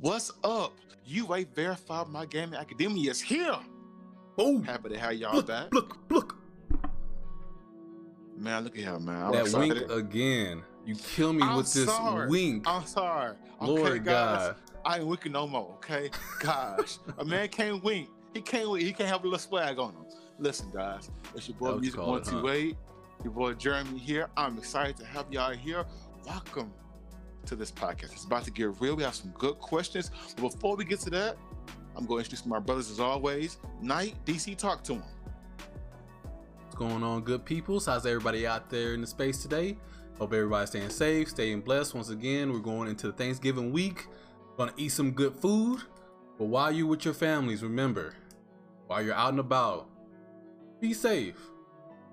What's up? You UA Verified My Gaming Academia is here. Boom. Happy to have y'all Look, back. look, look. Man, look at him, man. I'm that excited. wink again. You kill me I'm with this sorry. wink. I'm sorry. Okay, Lord guys. God. I ain't winking no more, okay? Gosh. a man can't wink. He can't wink. He can't have a little swag on him. Listen, guys. It's your boy That what you Music call it, huh? 128. Your boy Jeremy here. I'm excited to have y'all here. Welcome to this podcast. It's about to get real. We have some good questions. But before we get to that, I'm going to introduce my brothers as always. Knight, DC, talk to him. What's going on, good peoples? How's everybody out there in the space today? Hope everybody's staying safe, staying blessed. Once again, we're going into Thanksgiving week. Gonna eat some good food. But while you're with your families, remember, while you're out and about, be safe.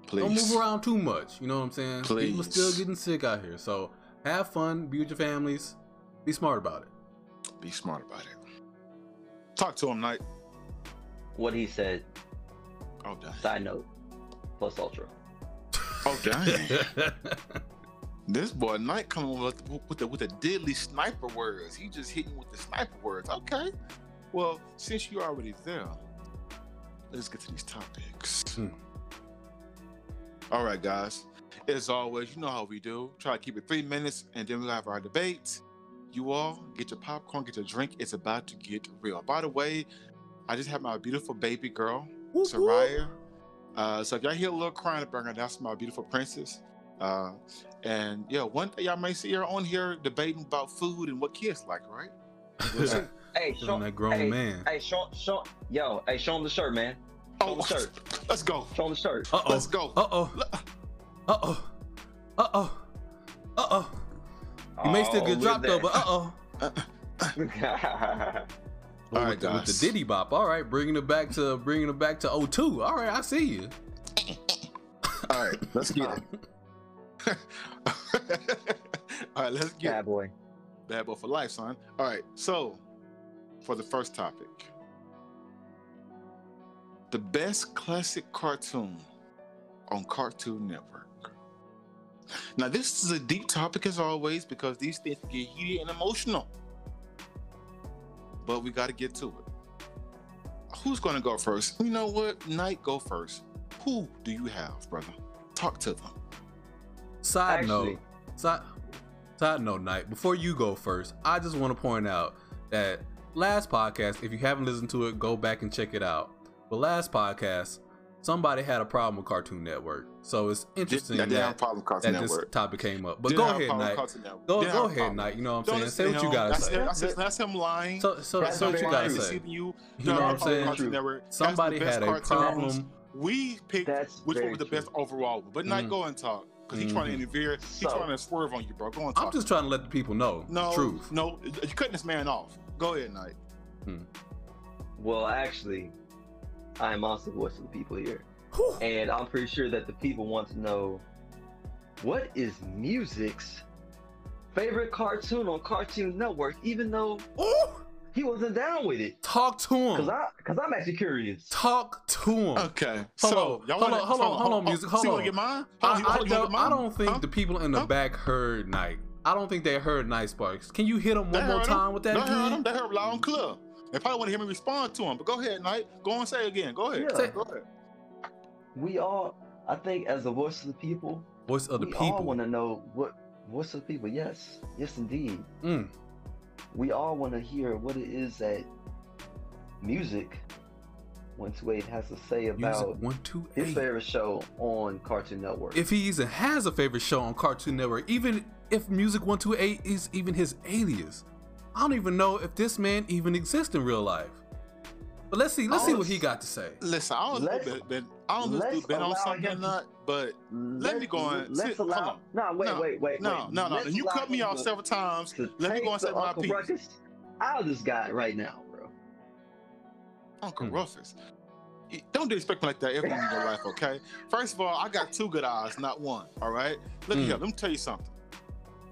Please. Don't move around too much. You know what I'm saying? People are still getting sick out here. So have fun, be with your families, be smart about it. Be smart about it. Talk to him, Knight. what he said. Oh, dang. Side note, plus ultra. Oh, dang. This boy Knight coming with with the with the deadly sniper words. He just hitting with the sniper words. Okay. Well, since you're already there, let's get to these topics. Hmm. All right, guys. As always, you know how we do. Try to keep it three minutes, and then we'll have our debate. You all get your popcorn, get your drink. It's about to get real. By the way, I just have my beautiful baby girl, Whoop, whoop. Soraya. Uh, so if y'all hear a little crying in the background, that's my beautiful princess. Uh, and yeah, one day y'all may see her on here debating about food and what kids like, right? Hey, Feeling show, that grown hey, man. hey, show, show, yo, hey, show him the shirt, man. Show oh, the shirt. let's go. Show him the shirt. Uh oh. Let's go. Uh oh. Uh oh. Uh oh. Uh oh. You may still Oh, get look dropped though, but uh oh. that. All right, with, the, with guys. the Diddy bop. All right, bringing it back to bringing it back to 02. All right, I see you. All right, let's get it. All right, let's get it. Bad boy. Bad boy for life, son. All right, so for the first topic, the best classic cartoon on Cartoon Network. Now, this is a deep topic as always because these things get heated and emotional. But we got to get to it. Who's going to go first? You know what? Knight, go first. Who do you have, brother? Talk to them. Side Actually- note, side, side note, night. Before you go first, I just want to point out that last podcast, if you haven't listened to it, go back and check it out. But last podcast, somebody had a problem with Cartoon Network, so it's interesting That that, damn problem with Cartoon that this topic came up. But Didn't go ahead, problem with night. Go, Didn't go ahead, problem. night. You know what I'm Don't saying? Say what you him. gotta that's, say. That's, that's, that's him lying. So, so, That's so him what you lying, gotta say? deceiving You, You know what I'm saying? Cartoon Network. Somebody best had a problem. We picked That's which one was the best overall. But not Mhm. go and talk because he's trying to interfere. He's So- trying to swerve on you, bro. Go and talk. I'm just trying to let the people know no, the truth. no, you're cutting this man off. Go ahead, Knight. Well, actually, I am also the voice of the people here. Whew. And I'm pretty sure that the people want to know what is music's favorite cartoon on Cartoon Network, even though Ooh, he wasn't down with it. talk to Cause him. I, cause I'm actually curious. Talk to him. Okay. Hold so on, y'all hold wanna, on, hold on, hold on, music, hold so on. get mine? I, Hold on, you- I hold on, you wanna don't, get I don't think Huh? the people in the Huh? back heard Night. I don't think they heard Knight Sparks. Can you hit them They one more heard him. time with that They heard him. They heard him loud and clear. They probably want to hear me respond to him. But go ahead, Knight. Go and say it again. Go ahead. Yeah. Go ahead. We all, I think, as the voice of the people, Voice of the we all people. want to know what voice of the people. Yes, yes, indeed. Mm. We all want to hear what it is that music. One two eight has to say about one two his favorite show on Cartoon Network. If he even has a favorite show on Cartoon Network, even if Music One Two Eight is even his alias, I don't even know if this man even exists in real life. But let's see. Let's see what he got to say. Listen, I don't know Let's- if it been, I don't know if let's it's been on something or not, but let me go on. Let's Sit- hold allow. on. No, wait, No, wait, wait. no, wait. no, no. Let's You cut me off several times. Let me go and say my Uncle piece. Ruckus out of this guy right now, bro. Uncle Hmm. Rufus. Don't disrespect me like that ever in your life, okay? First of all, I got two good eyes, not one. All right. Look Hmm. here. Let me tell you something.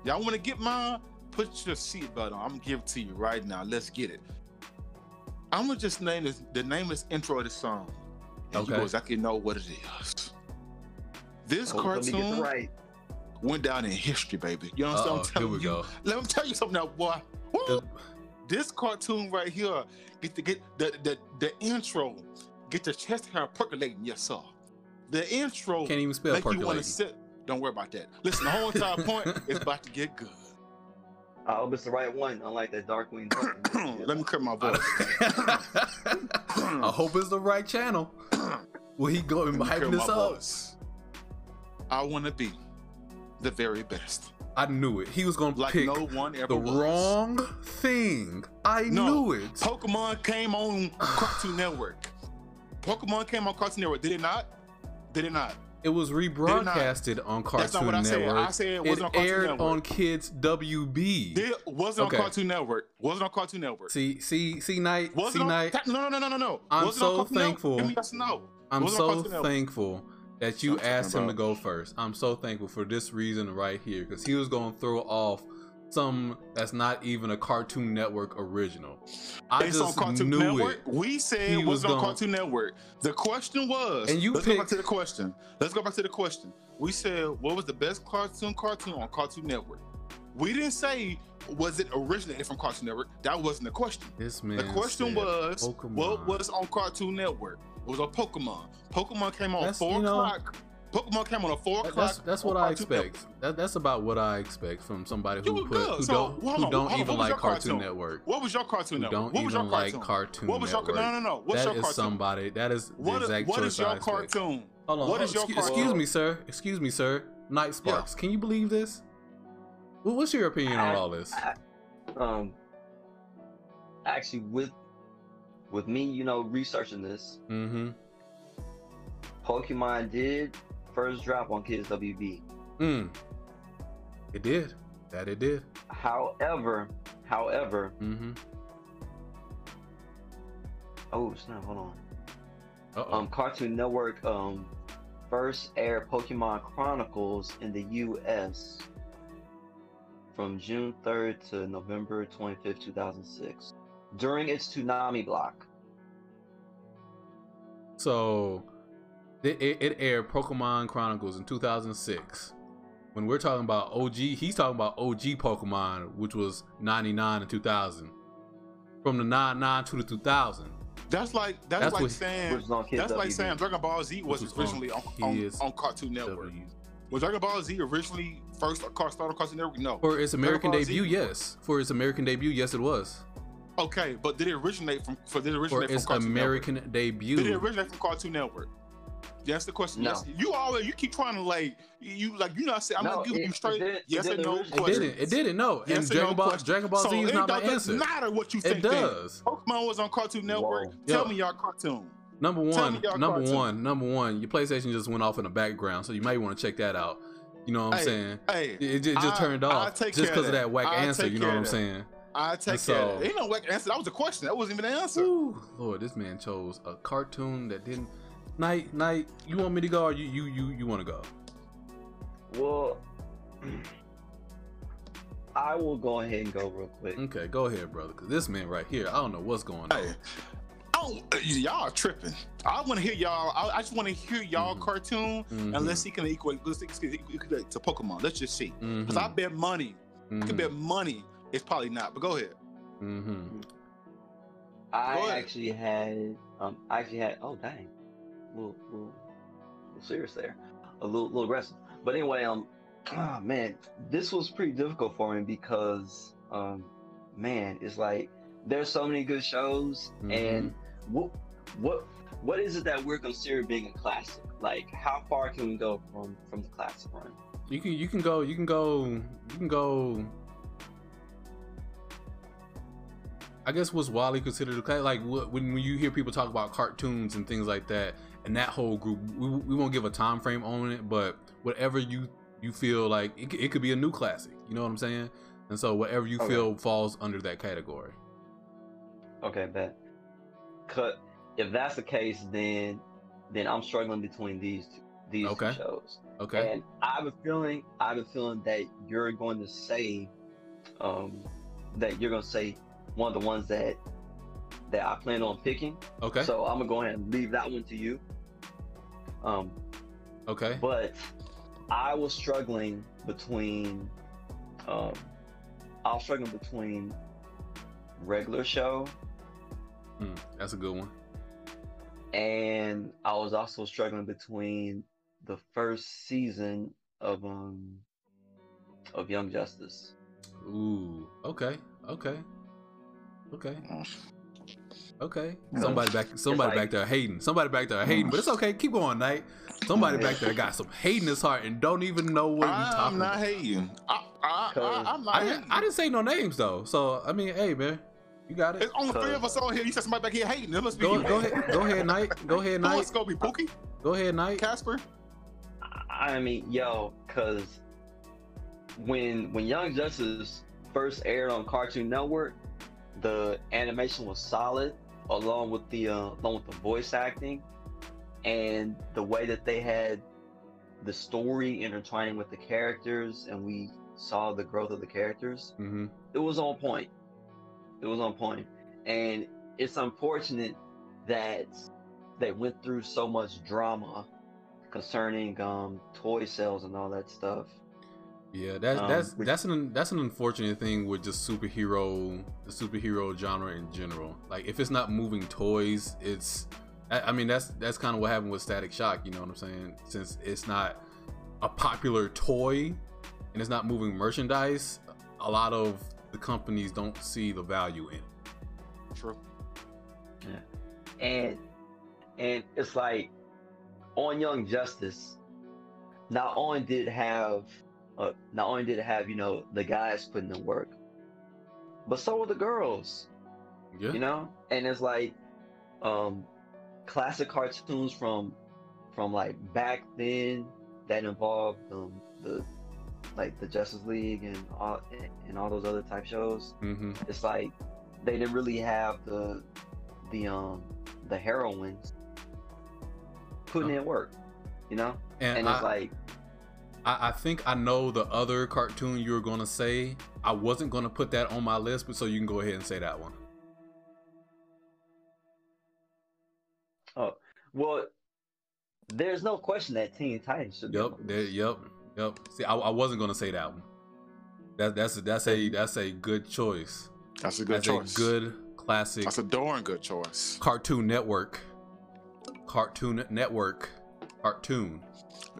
Y'all want to get mine? Put your seatbelt on. I'm gonna give it to you right now. Let's get it. I'm gonna just name this, the name of intro of the song, and you Okay. go exactly know what it is. This Oh, let me get cartoon right. went down in history, baby. You Uh-oh, what I'm telling here we you? go. Let me tell you something now, boy. This cartoon right here, get to get the the the intro, get your chest hair percolating. Yes, sir. The intro Can't even spell make you want to sit. Don't worry about that. Listen, the whole entire point is about to get good. I hope it's the right one, unlike that Darkwing. Duck. Let me cut my voice. I hope it's the right channel. Will he go and Let hype this my up? voice. I want to be the very best, I knew it. He was gonna like pick no one ever the was. wrong thing. I No. knew it. Pokemon came on Cartoon Network. Pokemon came on Cartoon Network. Did it not? Did it not? It was rebroadcasted on Cartoon That's not what I said. I said it it wasn't on Cartoon aired Network. on Kids WB. Did, wasn't Okay. on Cartoon Network. Wasn't on Cartoon Network. see, see, see, night, wasn't see, on, night. No, no, no, no, no, no. I'm wasn't so Cartoon Network. thankful. Give me yes no. I'm Wasn't so thankful that you asked him to go first. I'm so thankful for this reason right here because he was going to throw off some that's not even a Cartoon Network original. I it's on just Cartoon knew Network. it. We said was was on Cartoon Network. The question was, And you let's go back to the question. Let's go back to the question. We said what was the best cartoon cartoon on Cartoon Network? We didn't say was it originated from Cartoon Network. That wasn't the question. This man. The question was Pokemon. what was on Cartoon Network? It was a Pokemon. Pokemon came on That's, four you know, o'clock. Pokemon came on a four o'clock. That's that's what I expect. That, that's about what I expect from somebody who You put who So, don't hold who on, don't on. even like Cartoon cartoon? Network. What was your Cartoon Who Network? don't what was your even like cartoon? Cartoon What was your Network. no no no? What's That your is cartoon? somebody. That is the What, exact what choice is your I expect. cartoon? Hold on. What oh, your excuse, cartoon? excuse me, sir. Excuse me, sir. Knight Sparks. Can you believe this? Well, what's your opinion on all this? I- um, actually, with with me, you know, researching this, Mm-hmm. Pokemon did first drop on Kids WB. Mm. It did. That it did. However, however, Mm-hmm. oh snap, hold on. Uh oh. Um, Cartoon Network um first aired Pokemon Chronicles in the U.S. from June 3rd to November 25th, 2006, during its Toonami block. so it, it, it aired Pokemon Chronicles in 2006. When we're talking about OG, he's talking about OG Pokemon, which was 99 and 2000. From the 99 to the 2000. That's like that's, That's like what- saying Which is that's like saying Dragon Ball Z was, was originally on, on, Kids on Cartoon Network. W. Was Dragon Ball Z originally first car started on Cartoon Network? No. For its American Ball Z- debut, yes. For its American debut, yes, it was. Okay, but did it originate from? For did it For originate from its Cartoon American Network? debut. Did it originate from Cartoon Network? That's the question. No. Yes. You always you keep trying to like you like you not saying I'm no, gonna give it- you straight it did- it yes or no originate. It didn't. It didn't. No. Yes and or Dragon no Ball, question. Dragon Ball so Z is it not my doesn't answer. matter what you It think. then. does. Pokemon was on Cartoon Network. Whoa. Tell Yo. me y'all cartoon. Number Tell one, me number cartoon. one, number one. Your PlayStation just went off in the background, so you might want to check that out. You know what I'm Hey, saying? Hey, It, it just I- turned off take just because of of that whack I'll answer. You know what I'm saying? I take So- care. it. Ain't no whack answer. That was a question. That wasn't even an answer. Ooh, Lord, this man chose a cartoon that didn't. Night, night. You want me to go, or you, you, you, you want to go? Well, I will go ahead and go real quick. Okay, go ahead, brother. Because this man right here, I don't know what's going on. Hey, oh, y'all are tripping. I want to hear y'all. I, I just want to hear y'all Mhm. cartoon, Mhm. and let's see can it equal. Let's see can equate to Pokemon. Let's just see. Because I Mhm. bet money. I could bet money. It's probably not. But go ahead. Mhm. I ahead. actually had, um, I actually had. Oh dang, a little, little, little serious there, a little, little aggressive. But anyway, um, ah man, this was pretty difficult for me because, um, man, it's like there's so many good shows, Mm-hmm. and what, what, what is it that we're considered being a classic? Like, how far can we go from from the classic run? You can you can go you can go you can go. I guess what's widely considered a classic, like wh- when when you hear people talk about cartoons and things like that, and that whole group, we, we won't give a time frame on it, but whatever you you feel like it, it could be a new classic. You know what I'm saying? And so whatever you Okay. feel falls under that category. Okay, bet. Cut. If that's the case, then then I'm struggling between these two, these Okay. two shows. Okay. And I have a feeling, I have a feeling that you're going to say, um, that you're going to say one of the ones that that I plan on picking. Okay. So I'm gonna go ahead and leave that one to you. Um, Okay. but I was struggling between, um, I was struggling between regular show, Hmm, that's a good one. and I was also struggling between the first season of um of Young Justice. Ooh, okay, okay, okay, Mm. Okay. Somebody back, somebody like- back there hating. Somebody back there hating, but it's okay. Keep going, Knight. Somebody back there got some hate in his heart and don't even know what you I'm talking not hating. I, I, I, I'm not I hating. didn't, I didn't say no names though, so I mean, hey man, you got it. It's only three of us on here. You said somebody back here hating. It must be Go, you. go ahead, go ahead, Knight. Go ahead, Who else Knight. gonna be Pookie? Go ahead, Knight. Casper? I mean, yo, cause when when Young Justice first aired on Cartoon Network, the animation was solid, along with the uh, along with the voice acting, and the way that they had the story intertwining with the characters, and we saw the growth of the characters. Mm-hmm. It was on point. It was on point, and it's unfortunate that they went through so much drama concerning um toy sales and all that stuff. Yeah, that's Um, that's which- that's an that's an unfortunate thing with just superhero the superhero genre in general. Like if it's not moving toys, it's I, I mean that's that's kind of what happened with Static Shock. You know what I'm saying? Since it's not a popular toy and it's not moving merchandise, a lot of the companies don't see the value in it. True. Yeah. And and it's like on Young Justice. Not only did it have, uh, not only did it have you know the guys putting in work, but so were the girls. Yeah. You know, and it's like, um, classic cartoons from, from like back then that involved um, the, like the Justice League and all and all those other type shows Mm-hmm. it's like they didn't really have the the um the heroines putting in work, you know? And, And I, it's like I, I think I know the other cartoon you were gonna say. I wasn't gonna put that on my list, but so you can go ahead and say that one. Oh well there's no question that Teen Titans should Yep, on there, yep, yep. See, I, I wasn't gonna say that one. That that's a, that's a that's a good choice. That's a good that's choice. a good classic That's a darn good choice. Cartoon Network. Cartoon Network. Cartoon.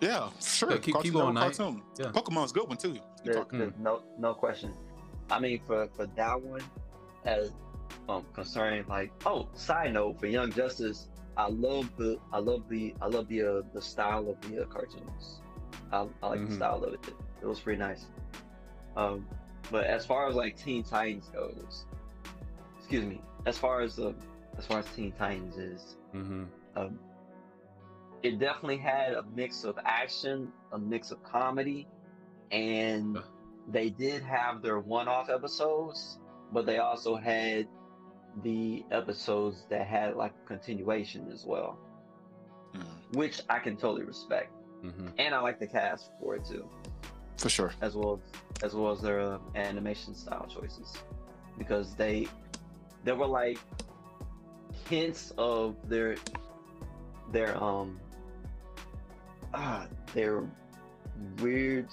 Yeah, sure. Yeah, keep- keep Cartoon going, Cartoon. Yeah. Pokemon's good one too. Keep There- talking. there's no no question. I mean for for that one as um concerning like oh side note for Young Justice I love the I love the I love the uh, the style of the uh, cartoons. I, I like Mhm. the style of it. It was pretty nice. Um, but as far as like Teen Titans goes, excuse me. As far as the as far as Teen Titans is, Mm-hmm. um, it definitely had a mix of action, a mix of comedy, and they did have their one-off episodes, but they also had the episodes that had like continuation as well, Mm, which I can totally respect, Mm-hmm. and I like the cast for it too, for sure. as well as, as well as their uh, animation style choices, because they there were like hints of their their um ah their weird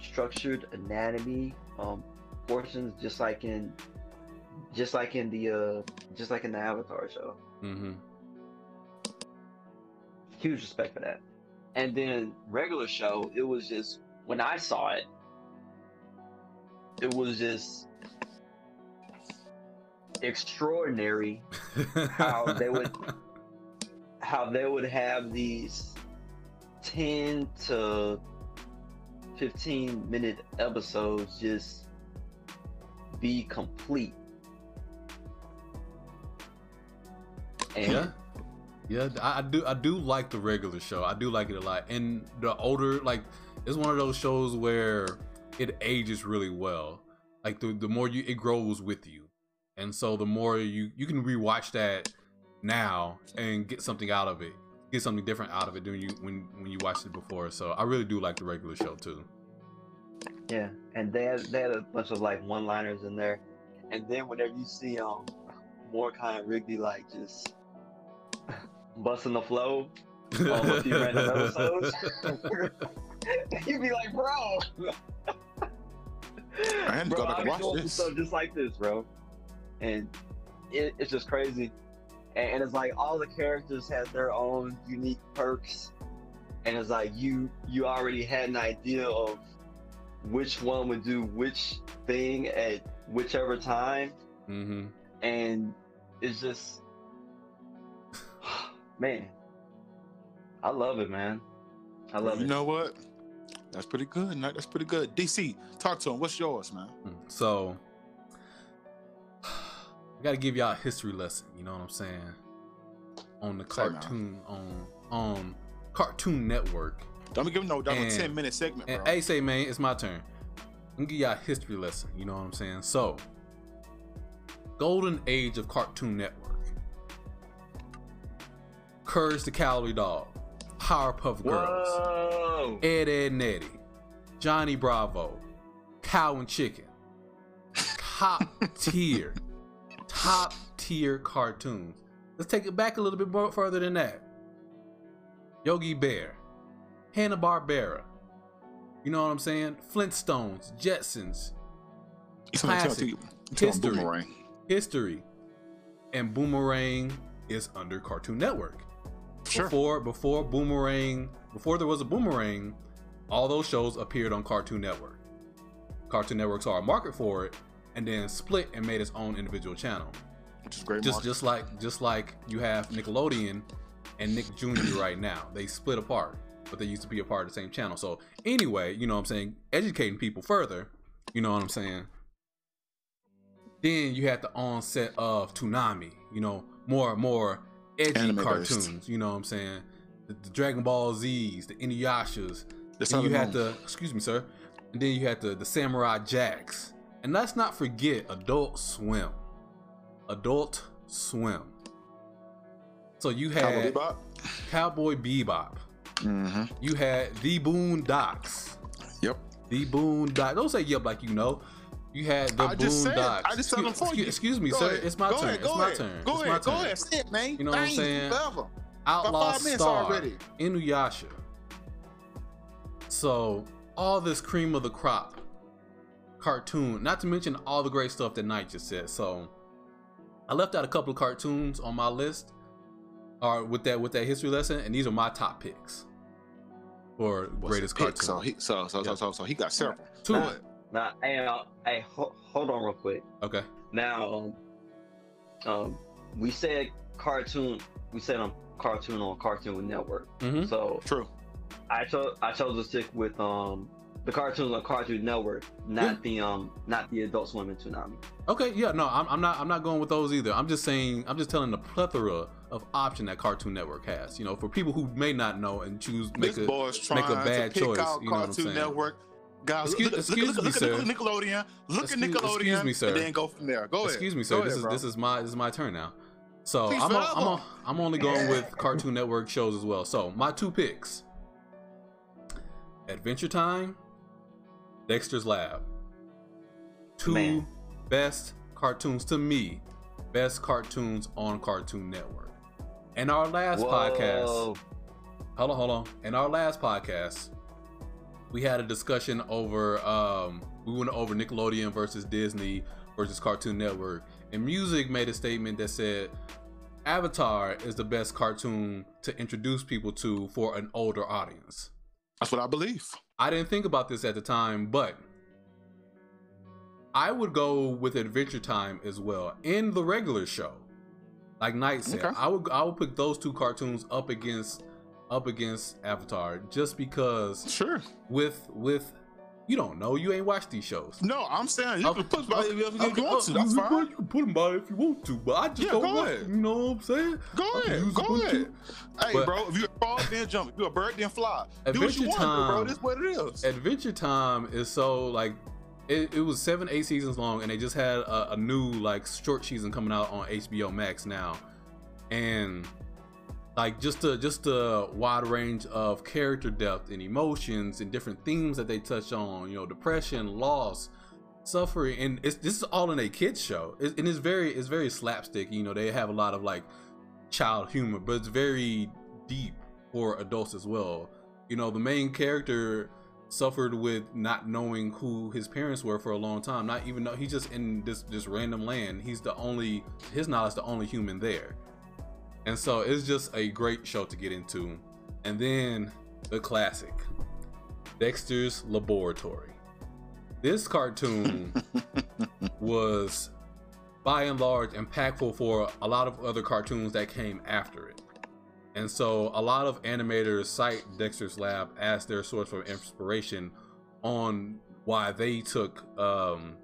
structured anatomy um portions just like in just like in the uh just like in the avatar show Mm-hmm. huge respect for that and then regular show it was just when i saw it it was just extraordinary How they would- how they would have these 10 to 15 minute episodes just be complete. And yeah. Yeah I, I do i do like the regular show. I do like it a lot. And the older like it's one of those shows where it ages really well. Like the, the more you it grows with you. And so the more you you can rewatch that now and get something out of it get something different out of it than you when when you watched it before so i really do like the regular show too yeah and they had, they had a bunch of like one liners in there and then whenever you see um Mordecai and Rigby like just busting the flow on a few random episodes you'd be like bro I had to bro, go back and watch this. stuff just like this, bro. and it, it's just crazy. And, and it's like all the characters have their own unique perks, and it's like you you already had an idea of which one would do which thing at whichever time, Mm-hmm. and it's just man, I love it, man. I love it. you know what? That's pretty good. That's pretty good. DC, talk to him. What's yours, man? So I gotta give y'all a history lesson, you know what I'm saying? On the cartoon on on Cartoon Network. Don't be giving no double And- ten minute segment, And bro. hey say man, it's my turn. I'm gonna give y'all a history lesson, you know what I'm saying? So Golden Age of Cartoon Network. Courage the Cowardly Dog, Powerpuff Girls. Whoa! Ed Edd n Eddy, Johnny Bravo, Cow and Chicken, top tier, top tier cartoons. Let's take it back a little bit more further than that. Yogi Bear, Hanna Barbera, you know what I'm saying? Flintstones, Jetsons, You talking- you classic. talking- you talking History. Boomerang. History, and Boomerang is under Cartoon Network. Sure. Before before Boomerang, before there was a Boomerang, all those shows appeared on Cartoon Network. Cartoon Networks are a market for it and then split and made its own individual channel. Which is great. Just marketing. just like just like you have Nickelodeon and Nick Jr. right now. They split apart, but they used to be a part of the same channel. So anyway, you know what I'm saying, educating people further, you know what I'm saying? Then you had the onset of Toonami, you know, more more edgy Anime-based. cartoons, you know what I'm saying? The, the Dragon Ball Z's, the Inuyashas, That's then you had the excuse me, sir. And then you had the the Samurai Jacks. And let's not forget Adult Swim. Adult Swim. So you had Cowboy Bebop. Cowboy Bebop. Mm-hmm. You had The Boondocks. Yep. The Boondocks. Don't say yep like you know. You had the I just said. Boondocks. I just said them excuse, for you. excuse me, Go sir. ahead. It's my Go turn. ahead, it's my ahead. turn. Go it's ahead. Go ahead. Say it, man. You know what I'm saying? Forever. Outlaw Star, already. Inuyasha. So all this cream of the crop cartoon, not to mention all the great stuff that Knight just said. So I left out a couple of cartoons on my list, or with that with that history lesson, and these are my top picks for What's greatest the pick? cartoon. So he so so, Yeah. so so so he got several. Two. Go ahead. Now, hey, uh, hey, ho- hold on real quick. Okay. Now, um, um, we said cartoon. We said on cartoon on Cartoon Network. hmm So True. I chose I chose to stick with um the cartoons on Cartoon Network, not Yeah. the um not the Adult Swim and Toonami. Okay. Yeah. No, I'm, I'm not. I'm not going with those either. I'm just saying. I'm just telling the plethora of option that Cartoon Network has. You know, for people who may not know and choose make this a boy's make a bad to pick choice. out You know what I'm saying? Network. Guys, Excuse- look, excuse look, me, look, sir. look, look at Nickelodeon. Look Excuse- at Nickelodeon. excuse me, sir. And then go from there. Go ahead. Excuse me, Go sir. ahead, this is bro. this is my this is my turn now. So Please, I'm on, I'm forever. on, I'm only going with Cartoon Network shows as well. So my two picks: Adventure Time, Dexter's Lab. Two Man. best cartoons to me, best cartoons on Cartoon Network. And our last podcast, Whoa. hold on, hold on. In our last podcast, we had a discussion over um we went over Nickelodeon versus Disney versus Cartoon Network. And music made a statement that said Avatar is the best cartoon to introduce people to for an older audience. That's what I believe. I didn't think about this at the time, but I would go with Adventure Time as well in the regular show. Like Knight said, Okay. I would I would put those two cartoons up against up against Avatar just because Sure. with with you don't know you ain't watched these shows. No, I'm saying you Okay, can put by if you okay, want to. That's you, fine. You can put them by if you want to, but I just Yeah, don't go want. ahead. You know what I'm saying? Go ahead. Go ahead. Hey, But- bro, if you're a frog, then jump. If you're a bird, then fly. Do what Adventure you want to bro. Time- This is what it is. Adventure Time is so like it, it was seven, eight seasons long, and they just had a, a new like short season coming out on HBO Max now, and like just a just a wide range of character depth and emotions and different themes that they touch on. You know, depression, loss, suffering, and it's this is all in a kids show, and it's very it's very slapstick. You know, they have a lot of like child humor, but it's very deep for adults as well. You know, the main character suffered with not knowing who his parents were for a long time. Not even though he's just in this this random land. He's the only his knowledge the only human there. And so it's just a great show to get into. And then the classic. Dexter's Laboratory. This cartoon was by and large impactful for a lot of other cartoons that came after it. And so a lot of animators cite Dexter's Lab as their source of inspiration on why they took um,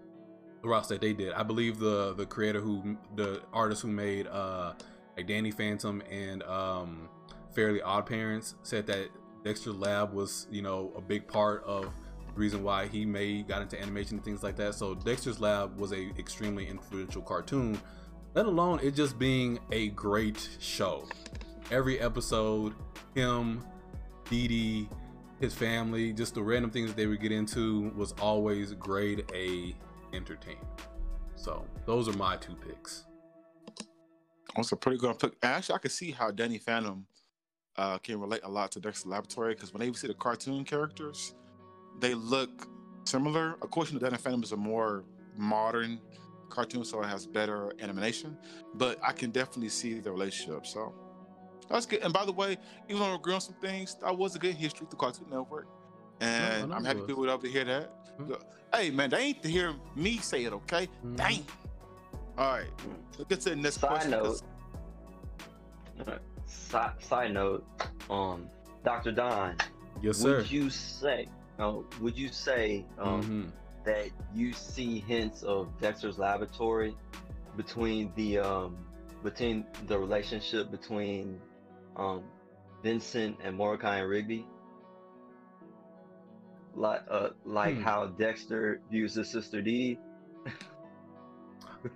the routes that they did. I believe the the creator who the artist who made uh like Danny Phantom and um Fairly Odd Parents said that Dexter's Lab was, you know, a big part of reason why he made got into animation and things like that. So Dexter's Lab was a extremely influential cartoon, let alone it just being a great show every episode, him, Dee Dee, his family, just the random things that they would get into was always grade A entertainment. So those are my two picks. That's a pretty good pick. Actually, I could see how Danny Phantom uh, can relate a lot to Dexter Laboratory because when they see the cartoon characters, they look similar. Of course, you know, Danny Phantom is a more modern cartoon, so it has better animation. But I can definitely see the relationship. So that's good. And by the way, even though I agree on some things, that was a good history with the Cartoon Network. And no, I'm happy was. people would love to hear that. Mhm. Hey man, they ain't to hear me say it, okay? Mhm. Dang. All right. Let's get to the next Side question. note. Side, note, um, Dr. Don, Yes, sir. would you say, uh, would you say um, Mhm. that you see hints of Dexter's Laboratory between the um, between the relationship between um, Vincent and Mordecai and Rigby? Like, uh, like Hmm. how Dexter views his sister Dee.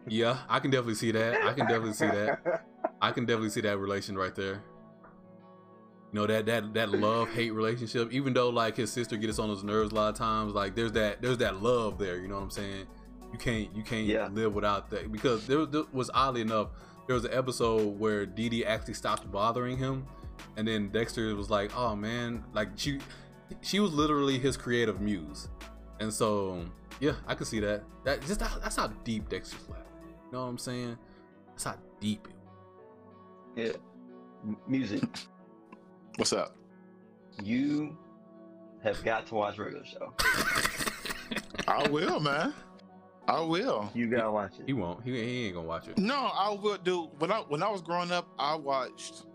Yeah, I can definitely see that. I can definitely see that. I can definitely see that relation right there. You know that that that love hate relationship. Even though like his sister gets on his nerves a lot of times, like there's that there's that love there. You know what I'm saying? You can't you can't Yeah. live without that because there, there was oddly enough there was an episode where Dee Dee actually stopped bothering him, and then Dexter was like, "Oh man," like she she was literally his creative muse, and so yeah, I could see that. That just that's how deep Dexter's lab. You know what I'm saying? That's how deep Yeah. M- music. What's up? You have got to watch regular show. I will, man. I will. You gotta watch it. He won't. He, he ain't gonna watch it. No, I will do. When I when I was growing up, I watched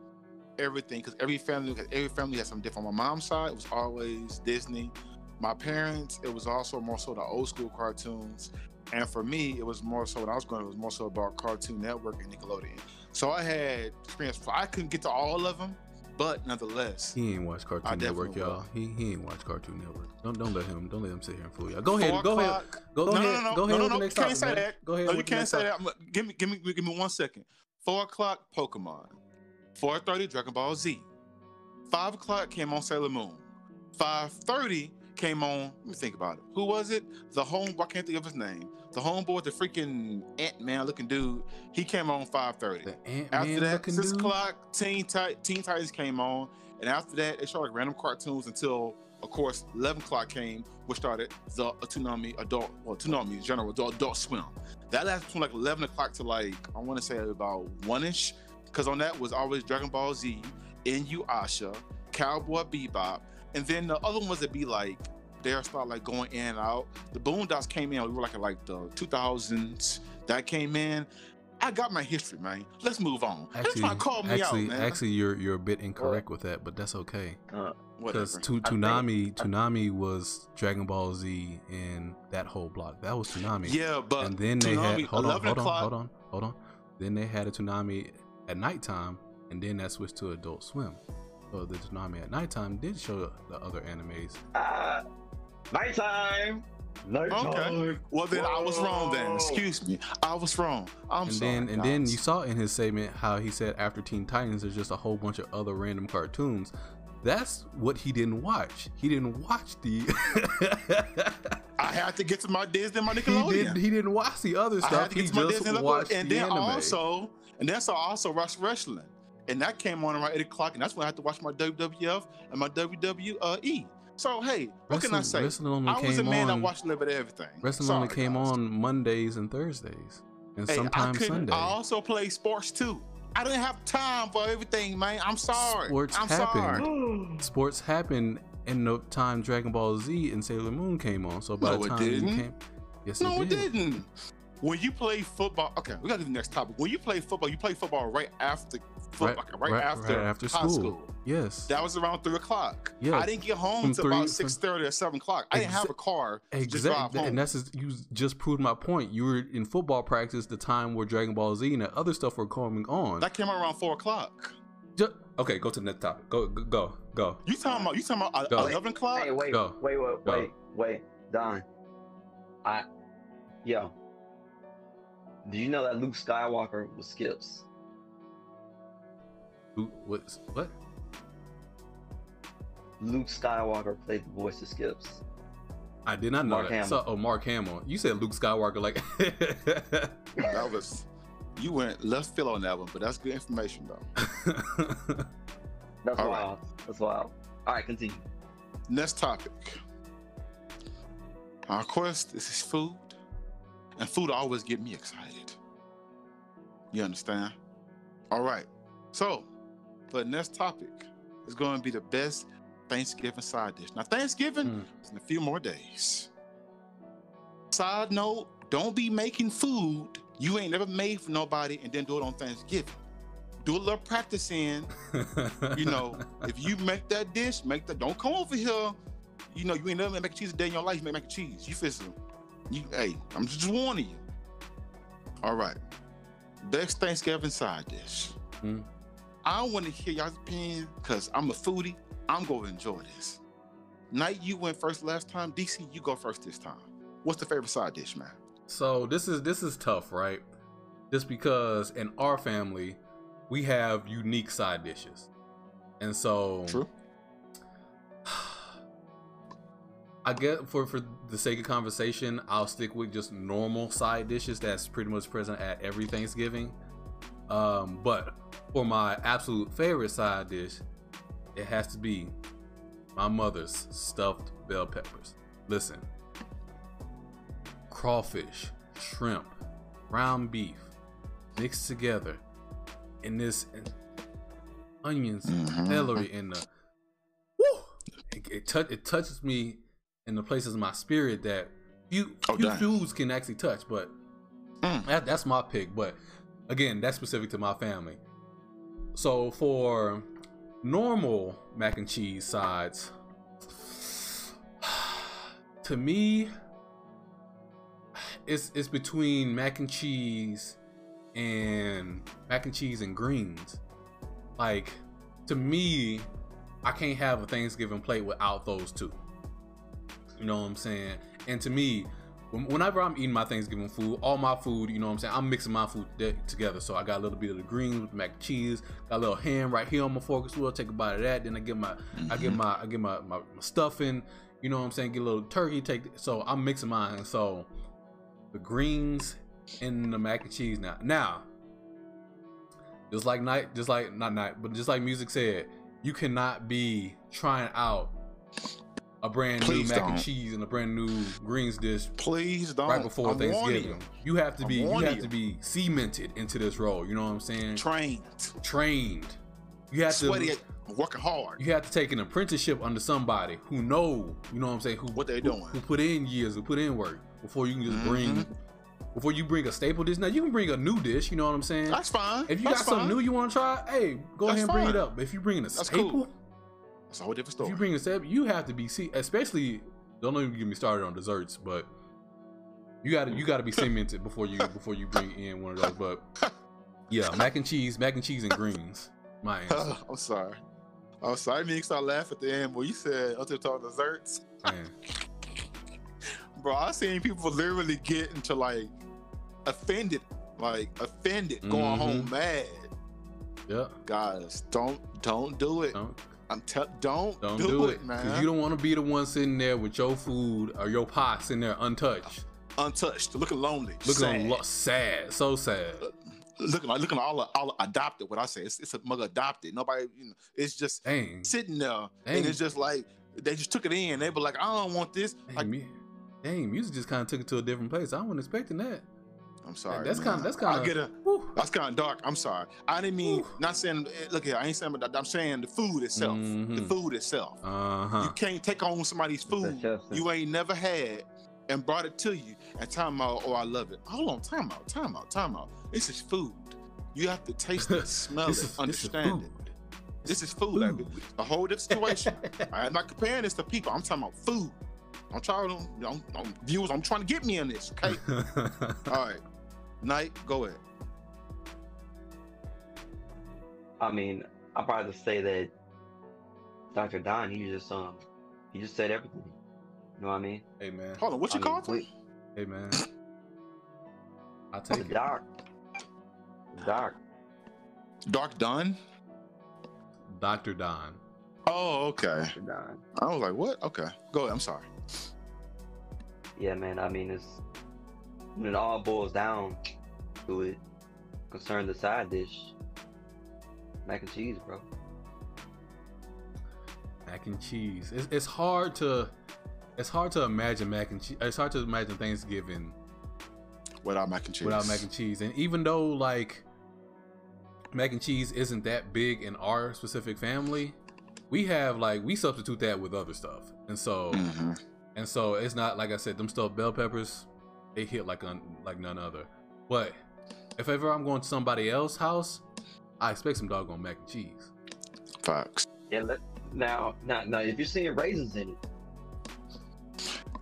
everything because every family every family had something different. On my mom's side, it was always Disney. My parents, it was also more so the old school cartoons. And for me, it was more so when I was growing up, it was more so about Cartoon Network and Nickelodeon. So I had experience. I couldn't get to all of them, but nonetheless, He ain't watch I Cartoon Network, y'all. He, he ain't watch Cartoon Network. Don't don't let him don't let him sit here and fool y'all. Go ahead. Go ahead. Go No, no, ahead. no, go no, ahead no, with no, the next you can't topic, say man. that. Go ahead. No, you can't say topic. that. I'm- Give me, give me, give me one second. Four o'clock, Pokemon. Four thirty, Dragon Ball Z. Five o'clock came on Sailor Moon. Five thirty came on. Let me think about it. Who was it? The home. I can't think of his name. The homeboy, the freaking Ant Man looking dude. He came on five thirty. After that, six dude. o'clock, Teen, Ti- Teen Titans came on, and after that, they showed like random cartoons until, of course, eleven o'clock came, which started the Toonami Adult, well, Toonami General Adult, Adult Swim. That lasted from like eleven o'clock to like I want to say about one ish, because on that was always Dragon Ball Z, Inuyasha, Cowboy Bebop, and then the other ones that be like they'll start like going in and out. The Boondocks came in, we were like in like the 2000s. That came in. I got my history, man. Let's move on. Actually, try to call me actually, out, man. actually, you're you're a bit incorrect with that, but that's okay. Uh, Because Whatever. tu- Toonami, Toonami was Dragon Ball Z and that whole block. That was Toonami. yeah, but and then they had Toonami, hold on, hold on, hold on, hold on. Then they had a Toonami at nighttime, and then that switched to Adult Swim. So the Toonami at nighttime did show the other animes. ah, nighttime. Nighttime. Okay. Well, then I was wrong. Then excuse me, I was wrong. I'm and sorry. then and then you saw in his statement how he said after Teen Titans there's just a whole bunch of other random cartoons. That's what he didn't watch. He didn't watch the. I had to get to my Disney, and my he Nickelodeon. didn't. He didn't watch the other I stuff. had to He to my just Disney, watched and the then anime. also, and then so also watched wrestling, and that came on around eight o'clock, and that's when I had to watch my WWF and my WWE. So hey, what can I say? Wrestling only I was a came man that watched a little bit of everything. Wrestling Sorry, only came guys. on Mondays and Thursdays, and Hey, sometimes couldn't- Sunday. I also play sports too. I didn't have time for everything, man. I'm sorry. Sports I'm happen. sorry. Sports happened in the time Dragon Ball Z and Sailor Moon came on. So by No, the it time you didn't. came, yes, No, it it did. didn't. When you play football, okay, we gotta do the next topic. When you play football, you play football right after football, Right- right, right- after, right after high school. school. Yes, That was around three o'clock. Yeah. I didn't get home until about six thirty or seven o'clock. I didn't have a car to drive exactly. home. And that's just, you just proved my point. You were in football practice the time where Dragon Ball Z and that other stuff were coming on. that came out around four o'clock. Ju- okay, go to the next topic. Go, go, go, go. You talking about? You talking about uh, Go. eleven o'clock? Hey, wait, Go. wait, wait, Go. wait, wait, Don. I, yo, did you know that Luke Skywalker was Skips? Who? What? What? Luke Skywalker played the voice of Skips. I did not know Mark that. Hamill. So, oh, Mark Hamill. You said Luke Skywalker, like. That was. You went left field on that one, but that's good information though. That's All right. wild. That's wild. All right, continue. Next topic. Our quest this is food, and food always get me excited. You understand? All right. So, the next topic, is going to be the best Thanksgiving side dish. Now, Thanksgiving Mm. is in a few more days. Side note: Don't be making food you ain't never made for nobody, and then do it on Thanksgiving. Do a little practicing. you know, if you make that dish, make that. Don't come over here. You know, you ain't never made mac and cheese a day in your life. You make mac and cheese. You feel You, hey, I'm just warning you. All right. Best Thanksgiving side dish. Hmm. I want to hear y'all's opinion because I'm a foodie. I'm going to enjoy this. Night, you went first last time. DC, you go first this time. What's the favorite side dish, man? So this is this is tough, right? Just because in our family we have unique side dishes, and so True. I get for for the sake of conversation, I'll stick with just normal side dishes that's pretty much present at every Thanksgiving. Um, but for my absolute favorite side dish, it has to be my mother's stuffed bell peppers. Listen, crawfish, shrimp, ground beef mixed together in this and onions, Mhm. celery, and the woo, it, it, tou- it touches me in the places of my spirit that few Oh, few foods can actually touch. But Mm. that, that's my pick. But again, that's specific to my family. So for normal mac and cheese sides, to me, it's it's between mac and cheese and mac and cheese and greens. Like to me, I can't have a Thanksgiving plate without those two. You know what I'm saying? And to me, whenever I'm eating my Thanksgiving food, all my food, you know what I'm saying, I'm mixing my food together. So I got a little bit of the greens with the mac and cheese, got a little ham right here on my fork as well. Take a bite of that. Then I get my, I get mm-hmm. my, I get my, my, my stuffing. You know what I'm saying? Get a little turkey. Take so I'm mixing mine. So the greens and the mac and cheese now. Now, just like night, just like not night, but just like music said, you cannot be trying out a brand Please new mac don't. and cheese and a brand new greens dish Please don't. right before I'm Thanksgiving. You have to I'm be you have you. to be cemented into this role. You know what I'm saying? Trained, Trained. You have sweaty, to working hard. you have to take an apprenticeship under somebody who know, you know what I'm saying, who What they doing. who put in years, who put in work before you can just bring Mhm. before you bring a staple dish. Now you can bring a new dish, you know what I'm saying? That's fine. if you That's got something new you want to try, hey, go That's ahead and bring it up. But if you bring a That's staple, cool. That's a whole different if you bring a staple, you have to be see, especially don't even get me started on desserts, but you got to you got to be cemented before you before you bring in one of those. But yeah, mac and cheese, mac and cheese and greens. My answer. I'm sorry. I'm sorry. I mean to start laughing at the end when you said until talking desserts. Man. Bro, I seen people literally get into like offended, like offended, going Mhm. home mad. Yeah. Guys, don't don't do it. Don't I'm tell don't, don't do, do, it, it, man. Cause you don't want to be the one sitting there with your food or your pot sitting there untouched, Untouched, looking lonely, looking sad. lo- sad, so sad. Uh, looking like looking all all adopted. What I say, it's, it's a mug adopted. Nobody, you know, it's just Dang. sitting there, Dang. and it's just like they just took it in. They were like, I don't want this. Dang, Like, mu- dang, music just kind of took it to a different place. I wasn't expecting that. I'm sorry. that's kinda- that's kinda- get it. Whew. That's kind of dark. I'm sorry. I didn't mean Whew. not saying. eh, Look here, I ain't saying. I'm saying the food itself. The Mhm. food itself. Uh-huh. You can't take on somebody's food you ain't never had and brought it to you and time out. Oh, I love it. Hold on, time out, time out, time out. This is food. You have to taste it, smell This it, is, understand it. This is food. Like, a whole different situation. I'm not comparing this to people. I'm talking about food. I'm trying to, I'm, I'm, viewers. I'm trying to get me in this. Okay. All right. Knight, go ahead. I mean, I'd probably just say that Dr. Don, he just um, he just said everything. You know what I mean? hey man. Hold on. What you I mean, called him? Hey man. I take it. doc. The doc. Dark Don. Dr. Don. Oh, okay. Dr. Don. I was like, what? Okay. Go ahead. I'm sorry. Yeah, man. I mean, it's when it all boils down to it, concern the side dish, mac and cheese, bro. Mac and cheese. It's, it's hard to it's hard to imagine mac and cheese. It's hard to imagine Thanksgiving Without mac and cheese. without mac and cheese. And even though like mac and cheese isn't that big in our specific family, we have like we substitute that with other stuff. And so Mhm. and so it's not like I said, them stuffed bell peppers, they hit like un, like none other. But if ever I'm going to somebody else's house, I expect some doggone mac and cheese. Facts. Yeah. Let, now, now, now, if you're seeing raisins in it,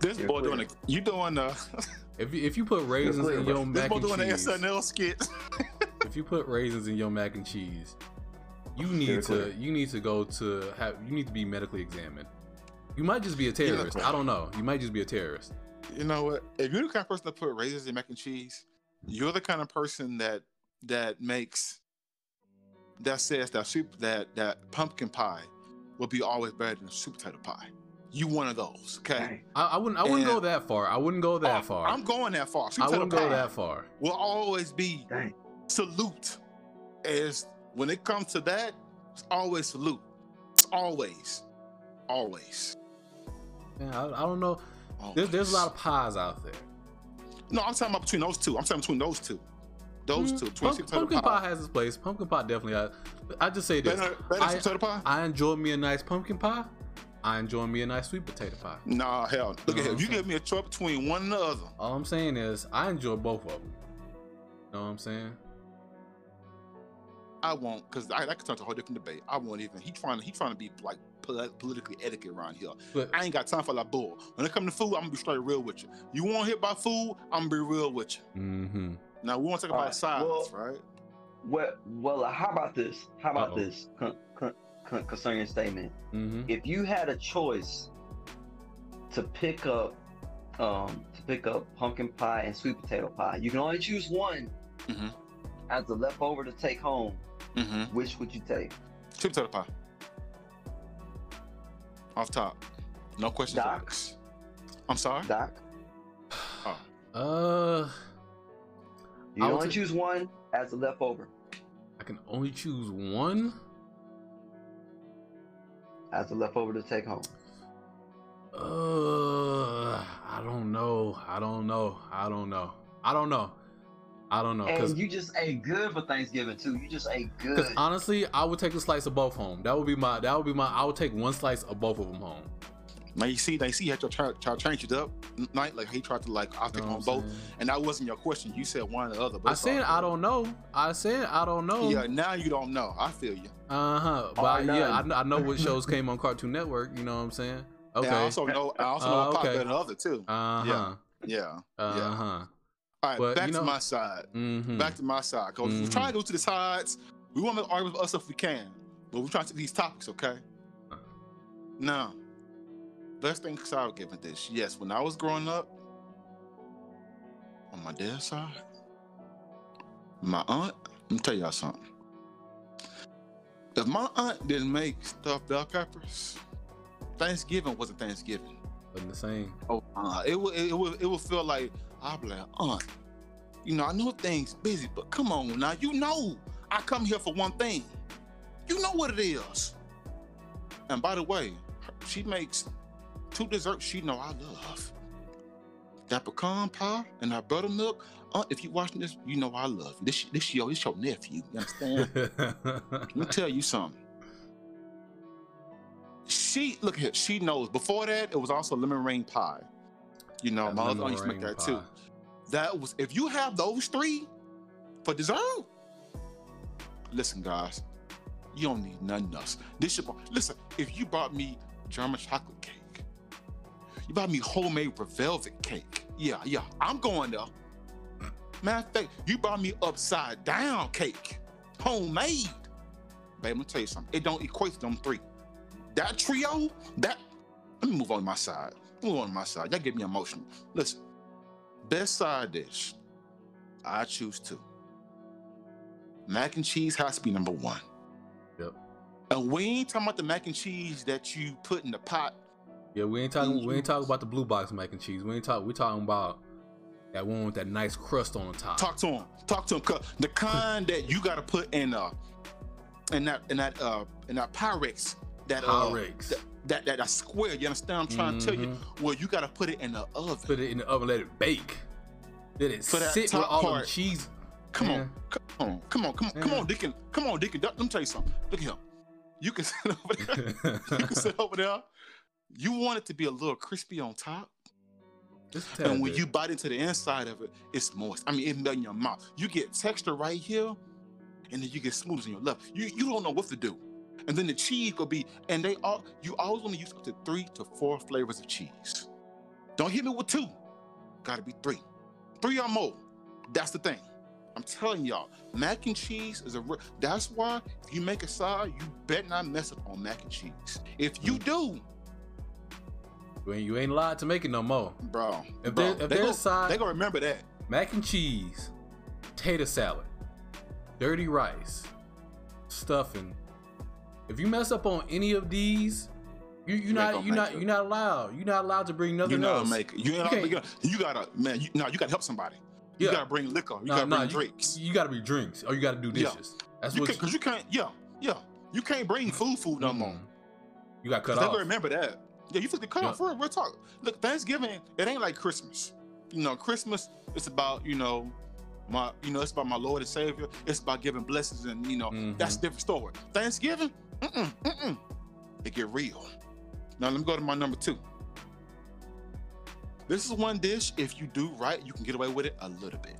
This boy clear. doing a, you doing the uh, If you, if you put raisins clear, in bro. your this mac boy and doing the cheese, SNL skit. if you put raisins in your mac and cheese, you need Very to clear. you need to go to have you need to be medically examined. You might just be a terrorist. I don't know. You might just be a terrorist. You know what? If you're the kind of person that put raisins in mac and cheese, you're the kind of person that that makes that says that soup that that pumpkin pie will be always better than sweet potato pie. You one of those, okay? I, I wouldn't I wouldn't go that far. I wouldn't go that Oh, far. I'm going that far. Sweet I wouldn't go that far. will always be dang. salute. As when it comes to that, it's always salute. It's always, always. Yeah, I, I don't know. Always. There's, there's a lot of pies out there. No, I'm talking about between those two. I'm talking between those two. Those Mm, two. Between pump- pumpkin pie. pie. has its place. Pumpkin pie definitely. Has, I just say this. Better, better I- potato pie? I enjoy me a nice pumpkin pie. I enjoy me a nice sweet potato pie. Nah, hell. Look No, at here. You give me a choice between one and the other, All I'm saying is I enjoy both of them. You know what I'm saying? I won't, because I, that could turn to a whole different debate. I won't even. He trying to he trying to be like politically etiquette around here. But I ain't got time for that bull. When it come to food, I'm gonna be straight real with you. You want to hear about food? I'm gonna be real with you. mm-hmm. Now we want to talk All about right, sides, well- right? Well, well, uh, how about this? How about Uh-oh. this con- con- con- concerning statement? Mm-hmm. If you had a choice to pick up, um, to pick up pumpkin pie and sweet potato pie, you can only choose one Mhm. as a leftover to take home. Mm-hmm. Which would you take? Sweet potato pie. Off top. No questions Doc? asked. I'm sorry. Doc, Uh, you I can would only ta- choose one as a leftover. I can only choose one. As a leftover to take home. Uh, I don't know. I don't know. I don't know. I don't know. I don't know. Because And you just ate good for Thanksgiving too. You just ate good. Cause honestly, I would take a slice of both home. That would be my. That would be my. I would take one slice of both of them home. Now you see, now you see, how try try to change it up, Knight like he tried to like I'll take on both, and that wasn't your question. You said one or the other. But I said I don't know. I said I don't know. Yeah, now you don't know. I feel you. Uh huh. But All yeah, I. I know what shows came on Cartoon Network. You know what I'm saying? Okay. And I also know. I also know Uh, a pop okay. better than the other too. uh huh. Yeah. Uh huh. All right, But, back you to my side. Mm-hmm. Back to my side. Cause we Mhm. try to go to the sides. We want to argue with us if we can, but we're trying to these topics, okay? Now, best thing I'll give it this. Yes, when I was growing up, on my dad's side, my aunt, let me tell y'all something. If my aunt didn't make stuffed bell peppers, Thanksgiving wasn't Thanksgiving. Wasn't the same. Oh, uh, it would it would it would feel like I'll be like, aunt, you know, I know things busy, but come on now, you know I come here for one thing. You know what it is. And by the way, she makes two desserts she know I love. That pecan pie and that buttermilk. Uh, if you watching this, you know I love this. This your this your nephew. You understand? Let me tell you something. She look here. She knows. Before that, it was also lemon meringue pie. You know, my other aunt used to make that too. That was if you have those three for dessert. Listen, guys, you don't need nothing else. This should listen. If you bought me German chocolate cake, you bought me homemade velvet cake. Yeah, yeah, I'm going there. Matter of fact, you bought me upside down cake, homemade. Babe, I'm gonna tell you something. It don't equate to them three. That trio, that. Let me move on to my side. Move on my side. That get me emotional. Listen, best side dish. I choose two. Mac and cheese has to be number one. Yep. And we ain't talking about the mac and cheese that you put in the pot. Yeah, we ain't talking. We ain't talking about the blue box mac and cheese. We ain't talking. We talking about that one with that nice crust on the top. Talk to him. Talk to him. The kind that you gotta put in uh in that in that uh in that Pyrex. That uh Pyrex. that, that that that square. You understand? what I'm trying to tell you. Well, you gotta put it in the oven. Mm-hmm. Put it in the oven, let it bake. Let it For sit with all the cheese. Come Yeah. on, come on, come on, come on, come on, Deacon, come on, Deacon. Let me tell you something. Look at him. You can sit over there. you can sit over there. You want it to be a little crispy on top, Just a tad and when bit. you bite into the inside of it, it's moist. I mean, it melt in your mouth. You get texture right here, and then you get smoothness in your left. You you don't know what to do, and then the cheese will be. And they all you always want to use up to three to four flavors of cheese. Don't hit me with two. Got to be three, three or more. That's the thing. I'm telling y'all, mac and cheese is a. Re- that's why if you make a side, you better not mess up on mac and cheese. If you Mm. do, you ain't, you ain't allowed to make it no more. bro, If bro, there- if they there's go- a side- they gonna remember that. Mac and cheese, potato salad, dirty rice, stuffing. If you mess up on any of these, you you ain't not you make not it. you not allowed. You're not allowed to bring nothing know, else. make. You, You know, can't- you, gotta, you gotta, man. You, no, you gotta help somebody. You Yeah. gotta bring liquor. You Nah, gotta nah, bring you, drinks. You gotta be drinks, or you gotta do Yeah. dishes. That's You what can't, cause you can't. Yeah, yeah. You can't bring food, food no more. Mm-mm. You got cut they off. remember that. Yeah, you took the cut Yeah. off. For real, real talk. Look, Thanksgiving, it ain't like Christmas. You know, Christmas, it's about you know, my, you know, it's about my Lord and Savior. It's about giving blessings, and you know, Mhm. that's a different story. Thanksgiving, mm-mm, mm-mm. It get real. Now let me go to my number two. This is one dish. If you do right, you can get away with it a little bit.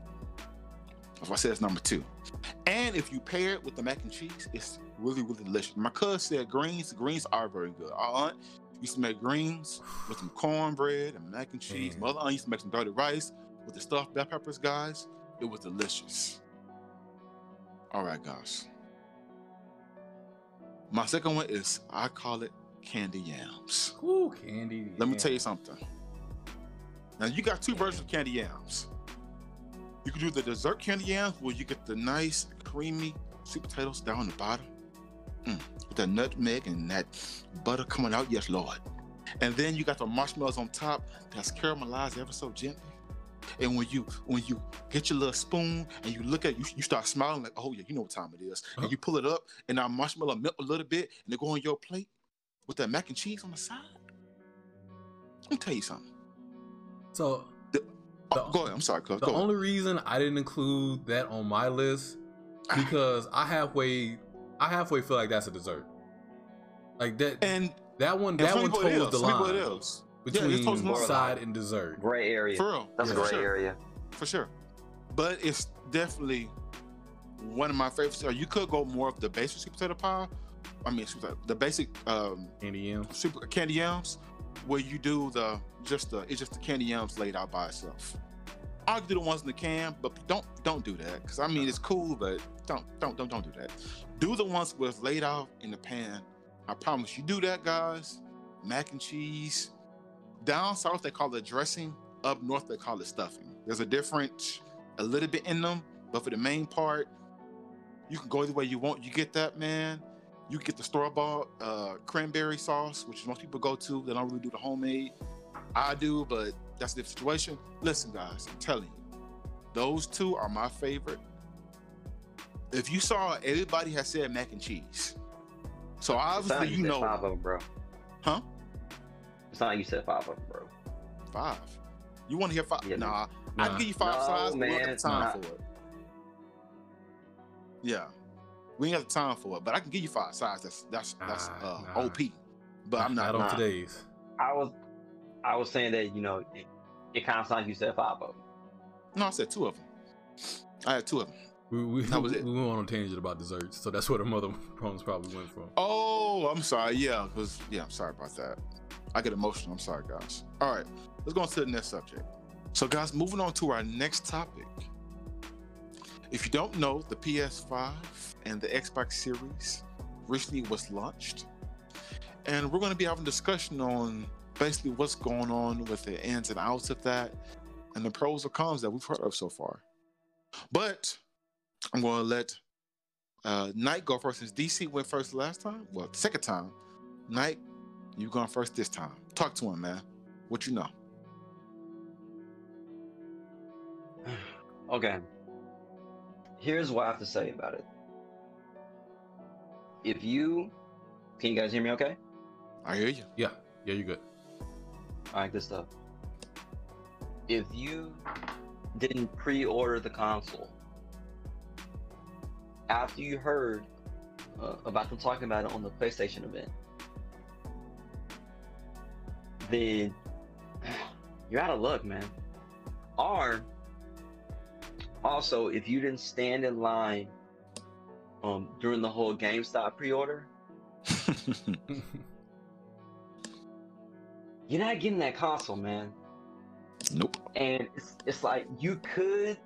That's why I say it's number two. And if you pair it with the mac and cheese, it's really, really delicious. My cousin said greens. Greens are very good. Our aunt used to make greens with some cornbread and mac and cheese. Man. My other aunt used to make some dirty rice with the stuffed bell peppers, guys. It was delicious. All right, guys. My second one is I call it candy yams. Ooh, candy. Let me tell you something. Now you got two versions of candy yams. You can do the dessert candy yams where you get the nice creamy sweet potatoes down the bottom. Mm, with that nutmeg and that butter coming out. Yes, Lord. And then you got the marshmallows on top that's caramelized ever so gently. And when you when you get your little spoon and you look at you, you start smiling like, oh yeah, you know what time it is. Huh. And you pull it up and that marshmallow melt a little bit and they go on your plate with that mac and cheese on the side. Let me tell you something. So Oh, The- go ahead. I'm sorry, cuz. the Go ahead. only reason I didn't include that on my list ah. because I halfway I halfway feel like that's a dessert. Like that And that one that one it the is. Some people line it is. Yeah, between the side and dessert. Gray area. For real. That's yeah, a for gray sure. area. For sure. But it's definitely one of my favorites. Or you could go more of the basic sweet potato pie. I mean, sweet potato- the basic um, Candy yams. super candy yams, where you do the just the it's just the candy yams laid out by itself. I could do the ones in the can, but don't don't do that because I mean it's cool, but don't don't don't don't do that. Do the ones with laid out in the pan. I promise you do that, guys. Mac and cheese. Down south they call it dressing. Up north they call it stuffing. There's a difference, a little bit in them, but for the main part, you can go the way you want. You get that, man. You get the store bought uh, cranberry sauce, which most people go to. They don't really do the homemade. I do, but that's the situation. Listen, guys, I'm telling you, those two are my favorite. If you saw, everybody has said mac and cheese. So obviously, you know, five of them, bro. huh? It's not like you said five of them, bro. Five. You want to hear five? Yeah, nah, I Nah. can give you five No, sides, but we don't have the time nah. for it. Yeah, we ain't got the time for it, but I can give you five sides. That's that's that's Nah, uh, nah. OP. But I'm not. on nah. today's. I was, I was saying that you know, it, it kind of sounds like you said five of them. No, I said two of them. I had two of them. We, we, That was it. we went on a tangent about desserts, so that's where the mother problems probably went from. Oh, I'm sorry. Yeah, because yeah, I'm sorry about that. I get emotional. I'm sorry, guys. All right, let's go on to the next subject. So, guys, moving on to our next topic. If you don't know, the PS5 and the Xbox Series recently was launched, and we're going to be having a discussion on basically what's going on with the ins and outs of that, and the pros or cons that we've heard of so far. But I'm going to let uh, Knight go first since DC went first last time. Well, second time. Knight, you going first this time. Talk to him, man. What you know? Okay. Here's what I have to say about it. If you, can you guys hear me? Okay. I hear you. Yeah, yeah, you're good. All right, good stuff. If you didn't pre-order the console after you heard uh, about them talking about it on the PlayStation event, then you're out of luck, man. Or also, if you didn't stand in line um, during the whole GameStop pre-order, you're not getting that console, man. nope. and it's, it's like you could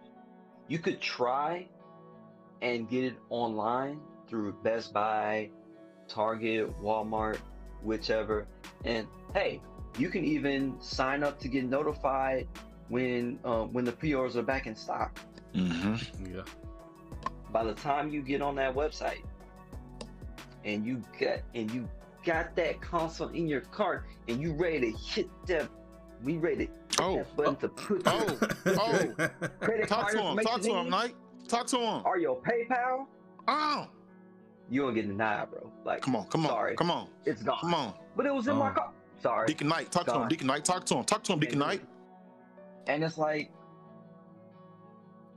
you could try and get it online through Best Buy, Target, Walmart, whichever. And hey, you can even sign up to get notified when um, when the pre-orders are back in stock. Mm-hmm. Yeah. By the time you get on that website and you get and you got that console in your cart and you ready to hit that, we ready to hit Oh, that button to put oh, oh. credit talk to him. Talk to him, in Knight. Talk to him. or your PayPal. Oh, you gonna get denied, bro. Like, come on, come on, Sorry. come on, it's gone. come on. But it was in my Oh. car. Sorry. Deacon Knight, talk to him. Deacon Knight, talk to him. Talk to him, Deacon Knight. And it's like,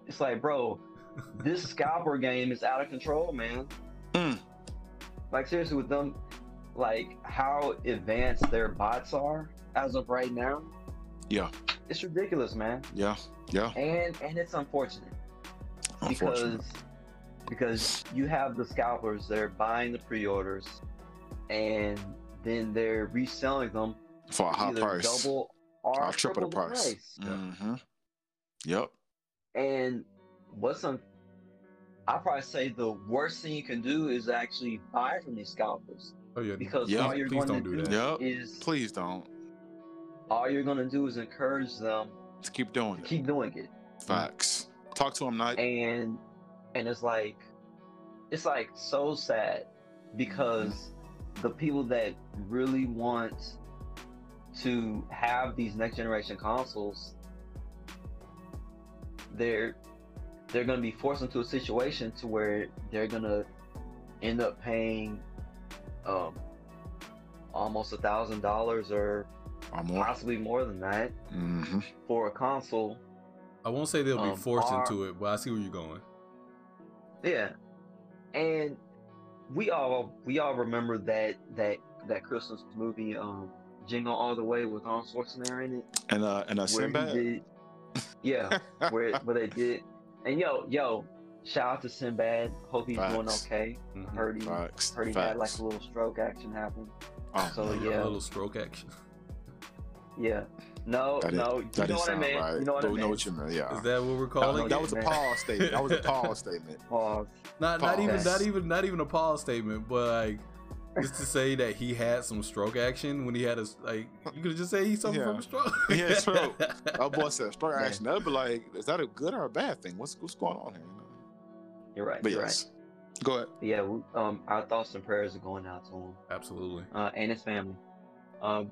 it's like, bro, this scalper game is out of control, man. Mm. Like seriously, with them, like how advanced their bots are as of right now. Yeah. It's ridiculous, man. Yeah, yeah. And and it's unfortunate because Unfortunate. because you have the scalpers they're buying the pre-orders and then they're reselling them For a high price. double or Or triple the price. Yeah. Mm-hmm. Yep. And what's some? I probably say the worst thing you can do is actually buy from these scalpers Oh yeah. because Yeah. all you're Please going don't to do do, that. Yep. is Please don't. all you're going to do is encourage them to keep doing to it. keep doing it, Facts. Talk to them, Knight. and and it's like it's like so sad because the people that really want to have these next generation consoles they're they're going to be forced into a situation to where they're going to end up paying um almost a thousand dollars or Or more. possibly more than that Mm-hmm. for a console I won't say they'll be Um, forced are- into it, but I see where you're going. Yeah, and we all we all remember that that that Christmas movie, um, Jingle All the Way with Arnold Schwarzenegger in it, And uh and uh where Sinbad. did, yeah, where where they did, and yo yo, shout out to Sinbad. Hope he's doing Facts. okay. Mhm. Heard he Facts. heard he had like a little stroke action happen. Oh, so, A little stroke action. Yeah, no That didn't- no, you that know what I mean. right. You know what But I we mean. know what you mean. Yeah. Is that what we're calling that was a man. pause statement. That was a pause statement. Pause. Not not even Pause. not even not even a pause statement, but like just to say that he had some stroke action when he had a like you could just say he suffered Yeah. from a stroke. yeah, had a stroke. That boy said stroke Yeah. action. That'd be like, is that a good or a bad thing? What's what's going on here? You're right. But you're yes. Go ahead. right. Yeah, we, um, our thoughts and prayers are going out to him Absolutely. uh, and his family. Um,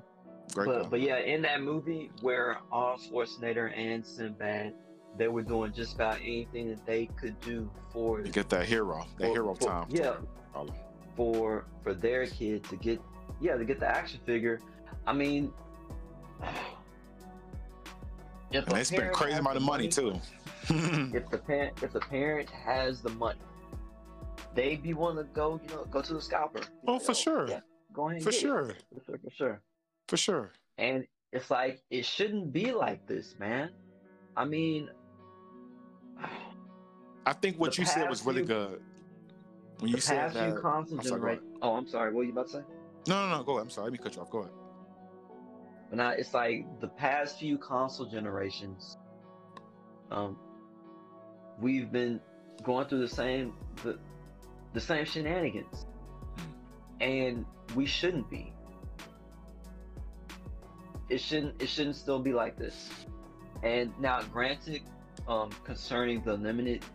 Great. but but yeah, in that movie where Arnold Schwarzenegger and Sinbad, they were doing just about anything that they could do for You get that hero, that for- hero for- time. Yeah, for for their kid to get yeah to get the action figure. I mean, if And they spend crazy amount the of money too. if the parent if the parent has the money, they'd be willing to go, you know, go to the scalper. Oh, for sure. Yeah, go ahead. and for get it. sure. For sure, for sure. For sure. And it's like it shouldn't be like this, man. I mean, I think what you said was really few- good. When you said that. I'm sorry, generations. Oh, I'm sorry. What were you about to say? No, no, no. Go ahead. I'm sorry. Let me cut you off. Go ahead. But now it's like the past few console generations. Um, we've been going through the same the, the same shenanigans, and we shouldn't be. It shouldn't. It shouldn't still be like this. And now, granted, um, concerning the limited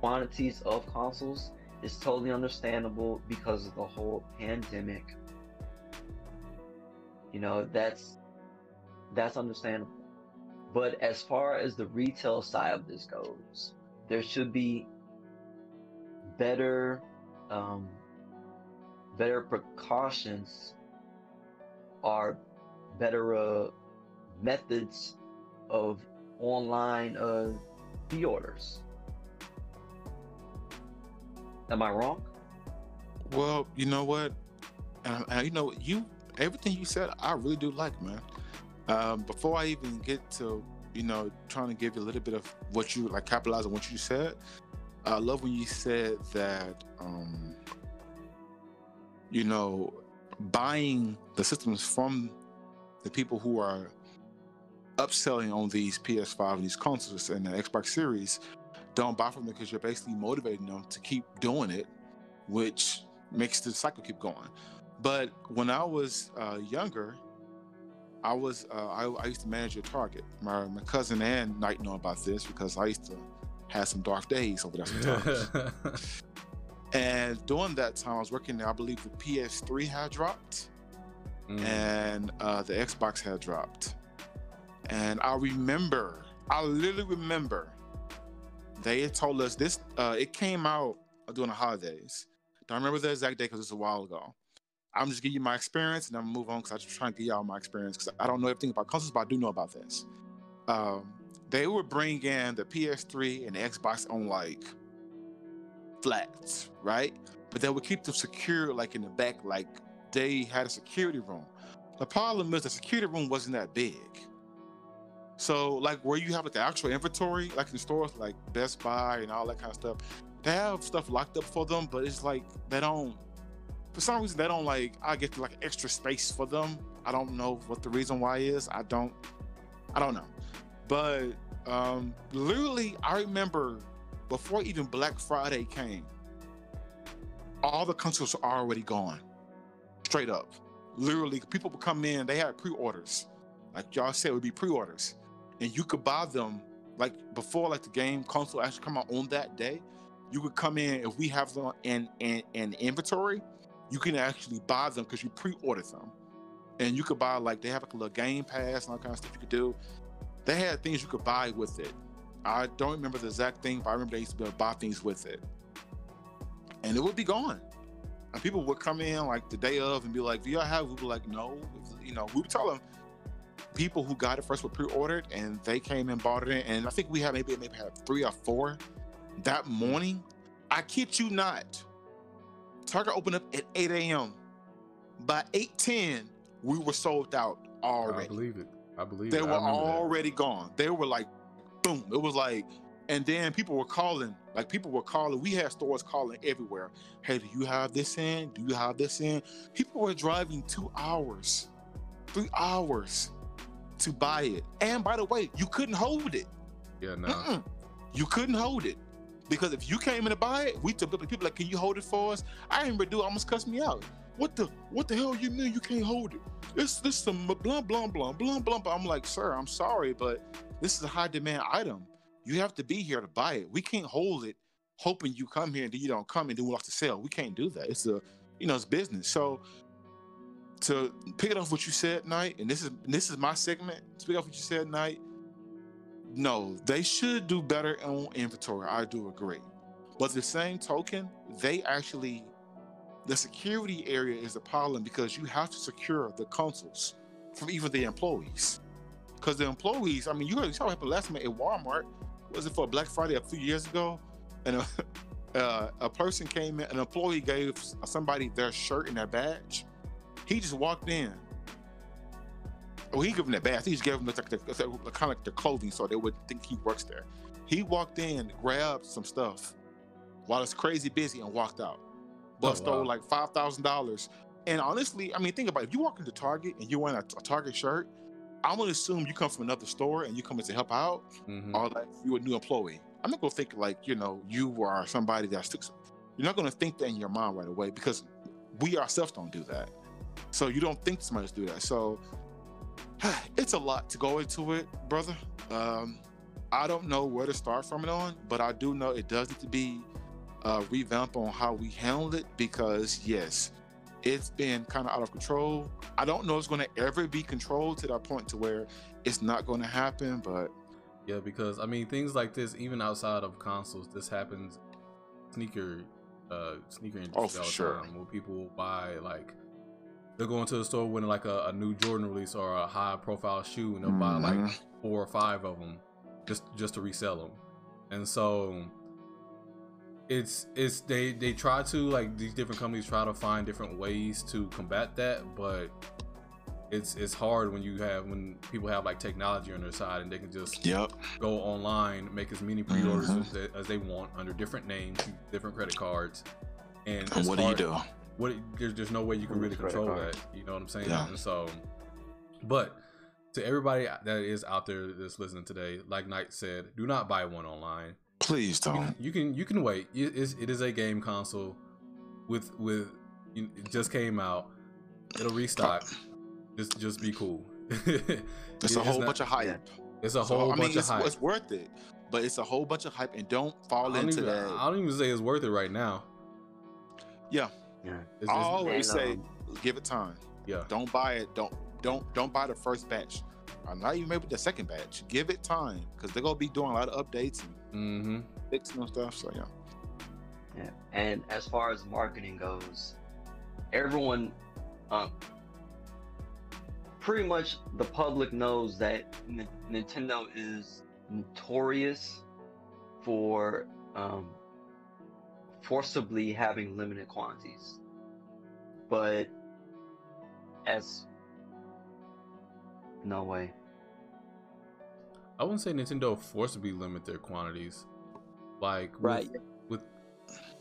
quantities of consoles, is totally understandable because of the whole pandemic. You know, that's that's understandable. But as far as the retail side of this goes, there should be better um, better precautions or better uh, methods of online uh, pre-orders. Am I wrong? Well, you know what? And you know, you everything you said, I really do like, man. Um, before I even get to, you know, trying to give you a little bit of what you like, capitalize on what you said. I love when you said that, um, you know, buying the systems from the people who are upselling on these PS5 and these consoles and the Xbox Series don't buy from them because you're basically motivating them to keep doing it, which makes the cycle keep going. But when I was uh, younger, I was uh, I, I used to manage a Target. My my cousin and Knight know about this because I used to have some dark days over there sometimes. and during that time, I was working there. I believe the PS3 had dropped Mm. and uh, the Xbox had dropped. And I remember, I literally remember, they told us this. Uh, it came out during the holidays. Don't remember the exact day because it's a while ago. I'm just giving you my experience and I'm gonna move on because I just trying to give y'all my experience because I don't know everything about consoles, but I do know about this. Um, they would bring in the PS3 and the Xbox on like flats, right? But they would keep them secure like in the back, like they had a security room. The problem is the security room wasn't that big. So like where you have like the actual inventory, like in stores like Best Buy and all that kind of stuff, they have stuff locked up for them, but it's like they don't for some reason they don't like I get like extra space for them. I don't know what the reason why is. I don't I don't know. But um literally I remember before even Black Friday came, all the consoles were already gone. Straight up. Literally, people would come in, they had pre-orders. Like y'all said, it would be pre-orders. And you could buy them like before like the game console actually come out on that day. You could come in if we have them in in, in inventory, you can actually buy them because you pre-ordered them. And you could buy like they have like a little game pass and all kind of stuff you could do. They had things you could buy with it. I don't remember the exact thing, but I remember they used to be able to buy things with it. And it would be gone. And people would come in like the day of and be like, "Do y'all have?" We'd be like, "No." You know, we would tell them people who got it first were pre-ordered, and they came and bought it. And I think we had maybe maybe had three or four that morning. I kid you not. Target opened up at 8 a.m. By 8:10, we were sold out already. I believe it. I believe They it. I were remember that. already gone. They were like, boom. It was like, and then people were calling. Like people were calling. We had stores calling everywhere. Hey, do you have this in? Do you have this in? People were driving two hours, three hours to buy it. And by the way, you couldn't hold it. Yeah, no. Mm-mm. You couldn't hold it. Because if you came in to buy it, we took up people like, can you hold it for us? I remember dude almost cussed me out. What the what the hell you mean you can't hold it? This this some blah blah blah blah. blah. I'm like, sir, I'm sorry, but this is a high demand item. You have to be here to buy it. We can't hold it hoping you come here and then you don't come and then we lost the sale. We can't do that. It's a you know it's business. So to pick it off what you said, Knight, and this is this is my segment. To pick off what you said, Knight. No, they should do better on inventory. I do agree. But the same token, they actually the security area is a problem because you have to secure the consoles from even the employees. because the employees. I mean, you saw what happened last time at Walmart. Was it for Black Friday a few years ago? And a, uh, a person came in, an employee gave somebody their shirt and their badge. He just walked in. Well, he gave them their badge. He just gave them like the, kind of like their clothing, so they would think he works there. He walked in, grabbed some stuff while it's crazy busy, and walked out. But Oh, stole wow. like five thousand dollars. And honestly, I mean, think about it. If you walk into Target and you're wearing a, a Target shirt, I'm gonna assume you come from another store and you come in to help out, Mhm. or like you're a new employee. I'm not gonna think like you know you are somebody that sticks. You're not gonna think that in your mind right away because we ourselves don't do that. So you don't think somebody's do that. So it's a lot to go into it, brother. Um, I don't know where to start from it on, but I do know it does need to be uh, revamped on how we handle it because yes, it's been kind of out of control. I don't know if it's going to ever be controlled to that point to where it's not going to happen, but Yeah, because I mean things like this, even outside of consoles, this happens sneaker uh sneaker industry Oh, for all the sure. time where people will buy like they'll go into the store with like a, a new Jordan release or a high profile shoe and they'll buy like Mhm. four or five of them just just to resell them. And so it's it's they they try to like these different companies try to find different ways to combat that, but it's it's hard when you have when people have like technology on their side and they can just yep, go online, make as many pre-orders Mhm. as, they, as they want under different names, different credit cards, and, and it's what do you do? What there's, there's no way you can Ooh, really control card. that. You know what I'm saying? Yeah. And so, but to everybody that is out there that's listening today, like Knight said, do not buy one online. Please don't. can you can, you can wait. It is, it is a game console with with it just came out. It'll restock. Just just be cool. It's a whole bunch of hype. It's a So, whole I mean, bunch it's, of hype. it's worth it, but it's a whole bunch of hype, and don't fall don't, into even, that. I don't even say it's worth it right now. Yeah, Yeah. It's, I always say, um, give it time. yeah. Don't buy it. Don't don't don't buy the first batch. I'm not even maybe the second batch. Give it time because they're gonna be doing a lot of updates and Mm-hmm. fixing stuff. So yeah, Yeah. And as far as marketing goes, everyone, um, pretty much the public knows that N- Nintendo is notorious for um, forcibly having limited quantities. But as no way. I wouldn't say Nintendo forcibly limit their quantities. Like with, Right. with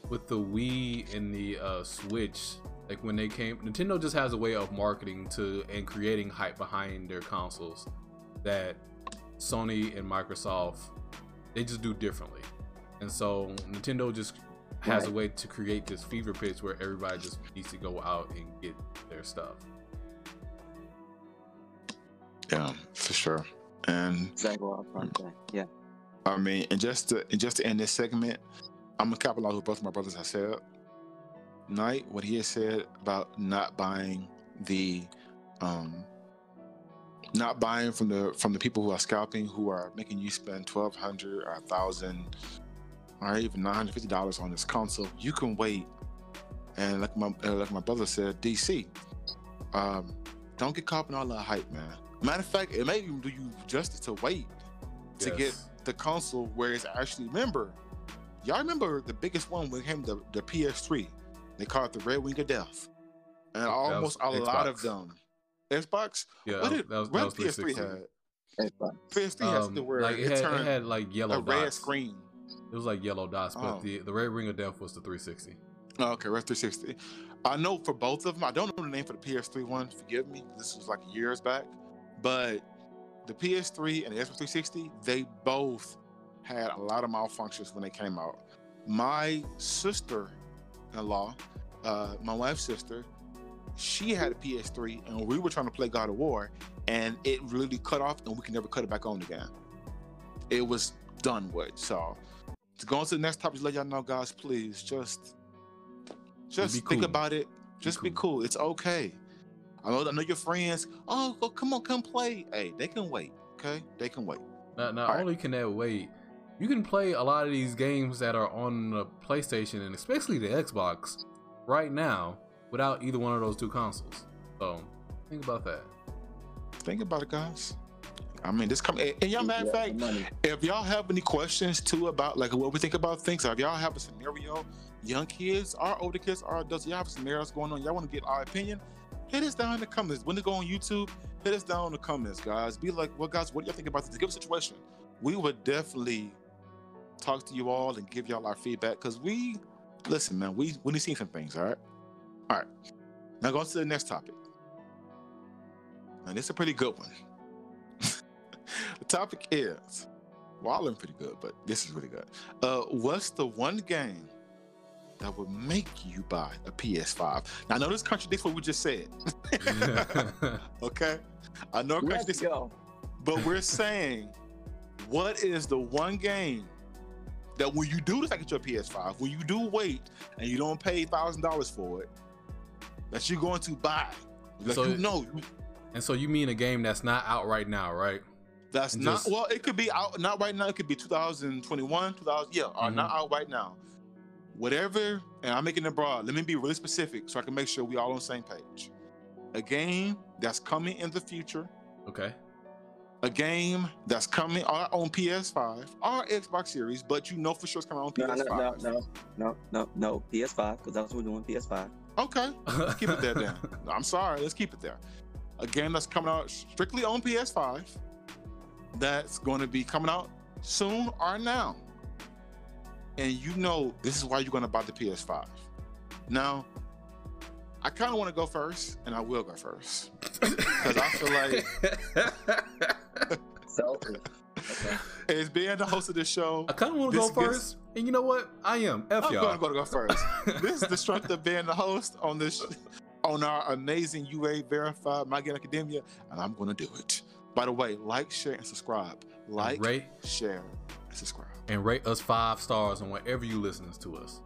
with the Wii and the uh, Switch, like when they came, Nintendo just has a way of marketing to and creating hype behind their consoles that Sony and Microsoft they just do differently. And so Nintendo just has a way to create this fever pitch where everybody just needs to go out and get their stuff. yeah, for sure. And I was trying to say. Yeah. I mean, and just to and just to end this segment, I'm gonna capitalize what both my brothers have said. Knight, what he has said about not buying the, um, not buying from the from the people who are scalping, who are making you spend twelve hundred or a thousand, or even nine hundred fifty dollars on this console. You can wait, and like my uh, like my brother said, DC, um, don't get caught in all that hype, man. Matter of fact, it may even do you justice to wait to get the console where it's actually remember y'all remember the biggest one when it came to the ps3 they called it the red ring of death. And almost a was lot of them. Xbox? Yeah, what did, that was, what that was ps3 360. had? ps3 has Um, to where like it, it, had, turned it had like yellow dots, a red screen. It was like yellow dots, but Oh. the the red ring of death was the 360. Oh, okay red 360 i know for both of them i don't know the name for the ps3 one forgive me this was like years back but the ps3 and the xbox 360 they both had a lot of malfunctions when they came out my sister-in-law, uh, my wife's sister, she had a PS3, and we were trying to play God of War, and it really cut off, and we can never cut it back on again. It was done with. So, to go on to the next topic, to let y'all know, guys, please just, just Be think cool. about it. Just be cool. cool. It's okay. I know, I know your friends. Oh, go, come on, come play. Hey, they can wait. Okay, they can wait. Not, not Alright. only can that wait, you can play a lot of these games that are on the PlayStation and especially the Xbox right now without either one of those two consoles. So think about that. Think about it, guys. I mean, this come and y'all matter of Yeah, fact, if y'all have any questions too about like what we think about things, if y'all have a scenario, young kids our older kids our adults, y'all have scenarios going on, y'all want to get our opinion, hit us down in the comments. When they go on YouTube, hit us down in the comments, guys. Be like, well, guys, what do y'all think about this? Give us a situation. We would definitely talk to you all and give y'all our feedback because we listen, man. We we need to see some things. All right, all right. Now going to the next topic, and it's a pretty good one. the topic is, well, of pretty good, but this is really good. Uh, what's the one game that would make you buy a PS5? Now, I know this contradicts what we just said. okay, I know it Let's contradicts, go. but we're saying, what is the one game that when you do decide to get your PS5, when you do wait and you don't pay thousand dollars for it, that you're going to buy? Like So- you know, and so you mean a game that's not out right now, right? That's And not just- well. It could be out not right now. It could be 2021, 2000. Yeah, or not Mhm. out right now. Whatever. And I'm making it broad. Let me be really specific so I can make sure we all on the same page. A game that's coming in the future. Okay. A game that's coming on on PS5 or Xbox Series, but you know for sure it's coming on No, no, PS5. no, no, no, no, no. PS5, because that's what we're doing. PS5. Okay, let's keep it there then. No, I'm sorry, let's keep it there. A game that's coming out strictly on PS5 that's going to be coming out soon or now. And you know this is why you're going to buy the PS5. Now, I kind of want to go first, and I will go first. Because I feel like Selfish. Okay. as being the host of this show, I kind of want to go This gets- first, and you know what? I am. F I'm y'all. going to go first. this is the strength of being the host on this on our amazing UA verified My Game Academia, and I'm going to do it. By the way, like, share, and subscribe. Like, rate share, and subscribe. And rate us five stars on wherever you listening to us.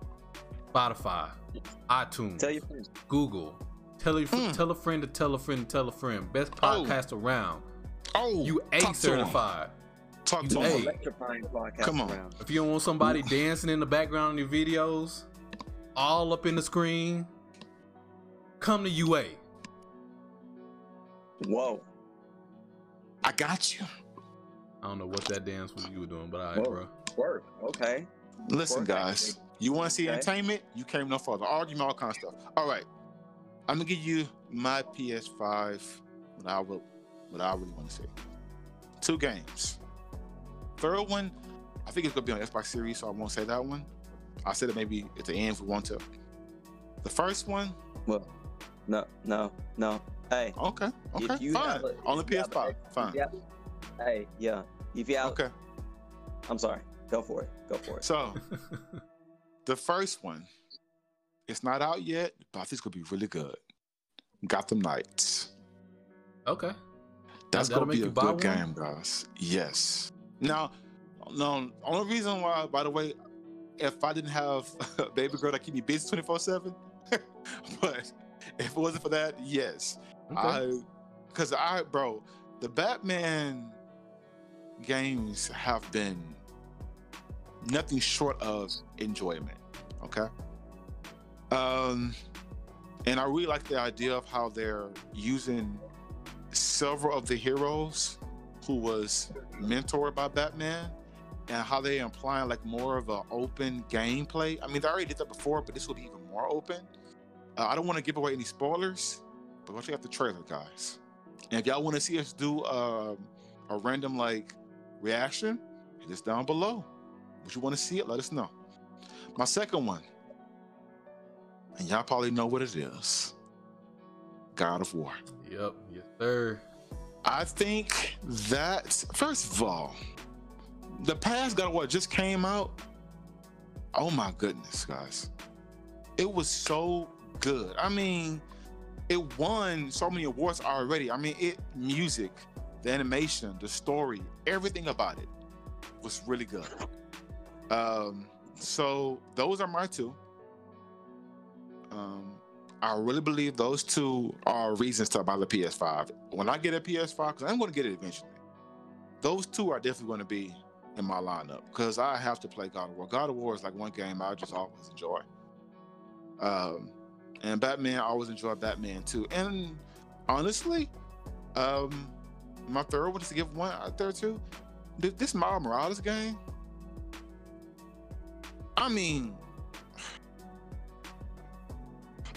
Spotify, iTunes, Tell your friends. Google. Tell a, Mm. tell a friend to tell a friend to tell a friend. Best podcast around. Oh, You A talk to 'em. certified. Talk You to A. Electrifying podcast Come on. around. If you don't want somebody dancing in the background in your videos, all up in the screen, come to UA. Whoa. I got you. I don't know what that dance was you were doing, but all right, Whoa. bro. Work. Okay. Listen, Work guys. You want to see Okay. entertainment? You came no further. Argument, all kind of stuff. All right. I'm gonna give you my PS5. What I will, what I really want to see. Two games. Third one, I think it's gonna be on Xbox Series, so I won't say that one. I said it maybe at the end if we want to. The first one, Well, no, no, no. Hey, okay, okay, fine. a- on the if you a- PS5, fine. yeah. Hey, yeah. If you out, Okay, I'm sorry. Go for it. Go for it. so the first one, it's not out yet, but I think it's gonna be really good. Gotham Knights. okay. That's That'll gonna be a good one? game, guys. Yes. Now, no, only reason why, by the way, if I didn't have a baby girl that keep me busy twenty four seven, but if it wasn't for that, yes, Okay. I, because I, bro, the Batman games have been nothing short of enjoyment. Okay. Um, and I really like the idea of how they're using several of the heroes who was mentored by Batman and how they implying like more of an open gameplay. I mean, they already did that before, but this will be even more open. Uh, I don't want to give away any spoilers, but go check out the trailer, guys. And if y'all want to see us do um, a random like reaction, hit us down below. If you want to see it, let us know. My second one, and y'all probably know what it is God of War. Yep. Yes, sir. I think that first of all, the past God of War just came out. Oh my goodness, guys. It was so good. I mean, it won so many awards already. I mean, it music, the animation, the story, everything about it was really good. Um, so those are my two. Um, I really believe those two are reasons to buy the PS5. When I get a PS5, because I'm going to get it eventually, those two are definitely going to be in my lineup because I have to play God of War. God of War is like one game I just always enjoy. Um, and Batman, I always enjoy Batman too. And honestly, um, my third one, just to give one out there too. This Miles Morales game. I mean,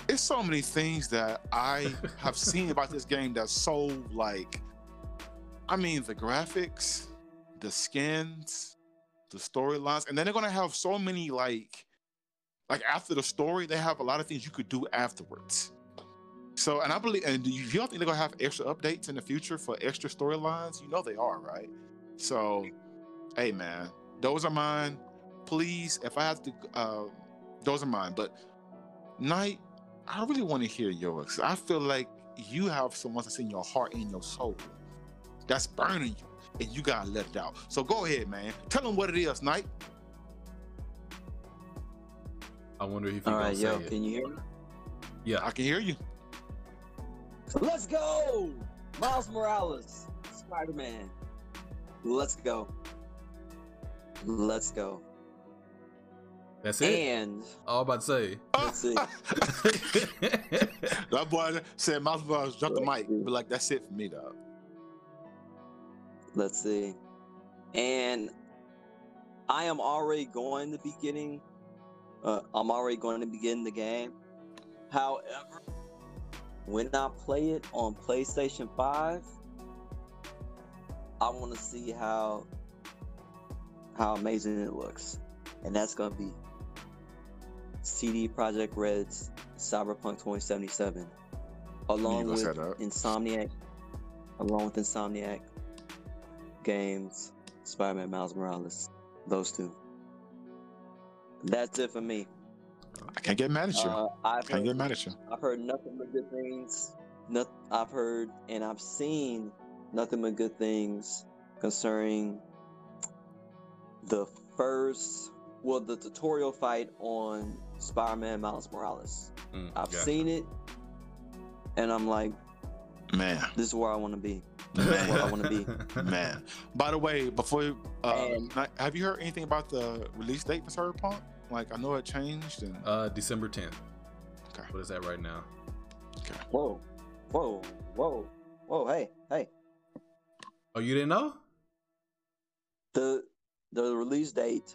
it's so many things that I have seen about this game that's so like. I mean, the graphics, the skins, the storylines, and then they're gonna have so many like, like after the story, they have a lot of things you could do afterwards. So, and I believe, and you don't think they're gonna have extra updates in the future for extra storylines? You know they are, right? So, hey man, those are mine. Please, if I have to, uh, those are mine. But Knight, I really want to hear yours. I feel like you have someone that's in your heart and your soul that's burning you, and you gotta let it out. So go ahead, man. Tell them what it is, Knight. I wonder if you All gonna say yo, it. can you hear me? Yeah. I can hear you. Let's go! Miles Morales, Spider Man. Let's go. Let's go. That's it. And All I'm about to say. Let's that boy said Miles Morales drop the mic. But like that's it for me, dog. let's see. And I am already going to be getting. Uh, I'm already going to begin the game. However, when I play it on PlayStation Five, I want to see how how amazing it looks, and that's gonna be CD Projekt Red's Cyberpunk 2077, along with. Insomniac, along with Insomniac Games, Spider-Man Miles Morales, those two. That's it for me. I can't get mad at you. Uh, I've can't heard, get mad at you. I've heard nothing but good things. Not, I've heard and I've seen nothing but good things concerning the first, well, the tutorial fight on Spider-Man Miles Morales. Mm, I've yeah. seen it, and I'm like, Man, this is where I want to be. This is where I want to be. man. By the way, before you, uh, And- have you heard anything about the release date for Cyberpunk? Like I know it changed, and Uh, December 10th. Okay. What is that right now? Okay. Whoa, whoa, whoa, whoa! Hey, hey. Oh, you didn't know? The the release date,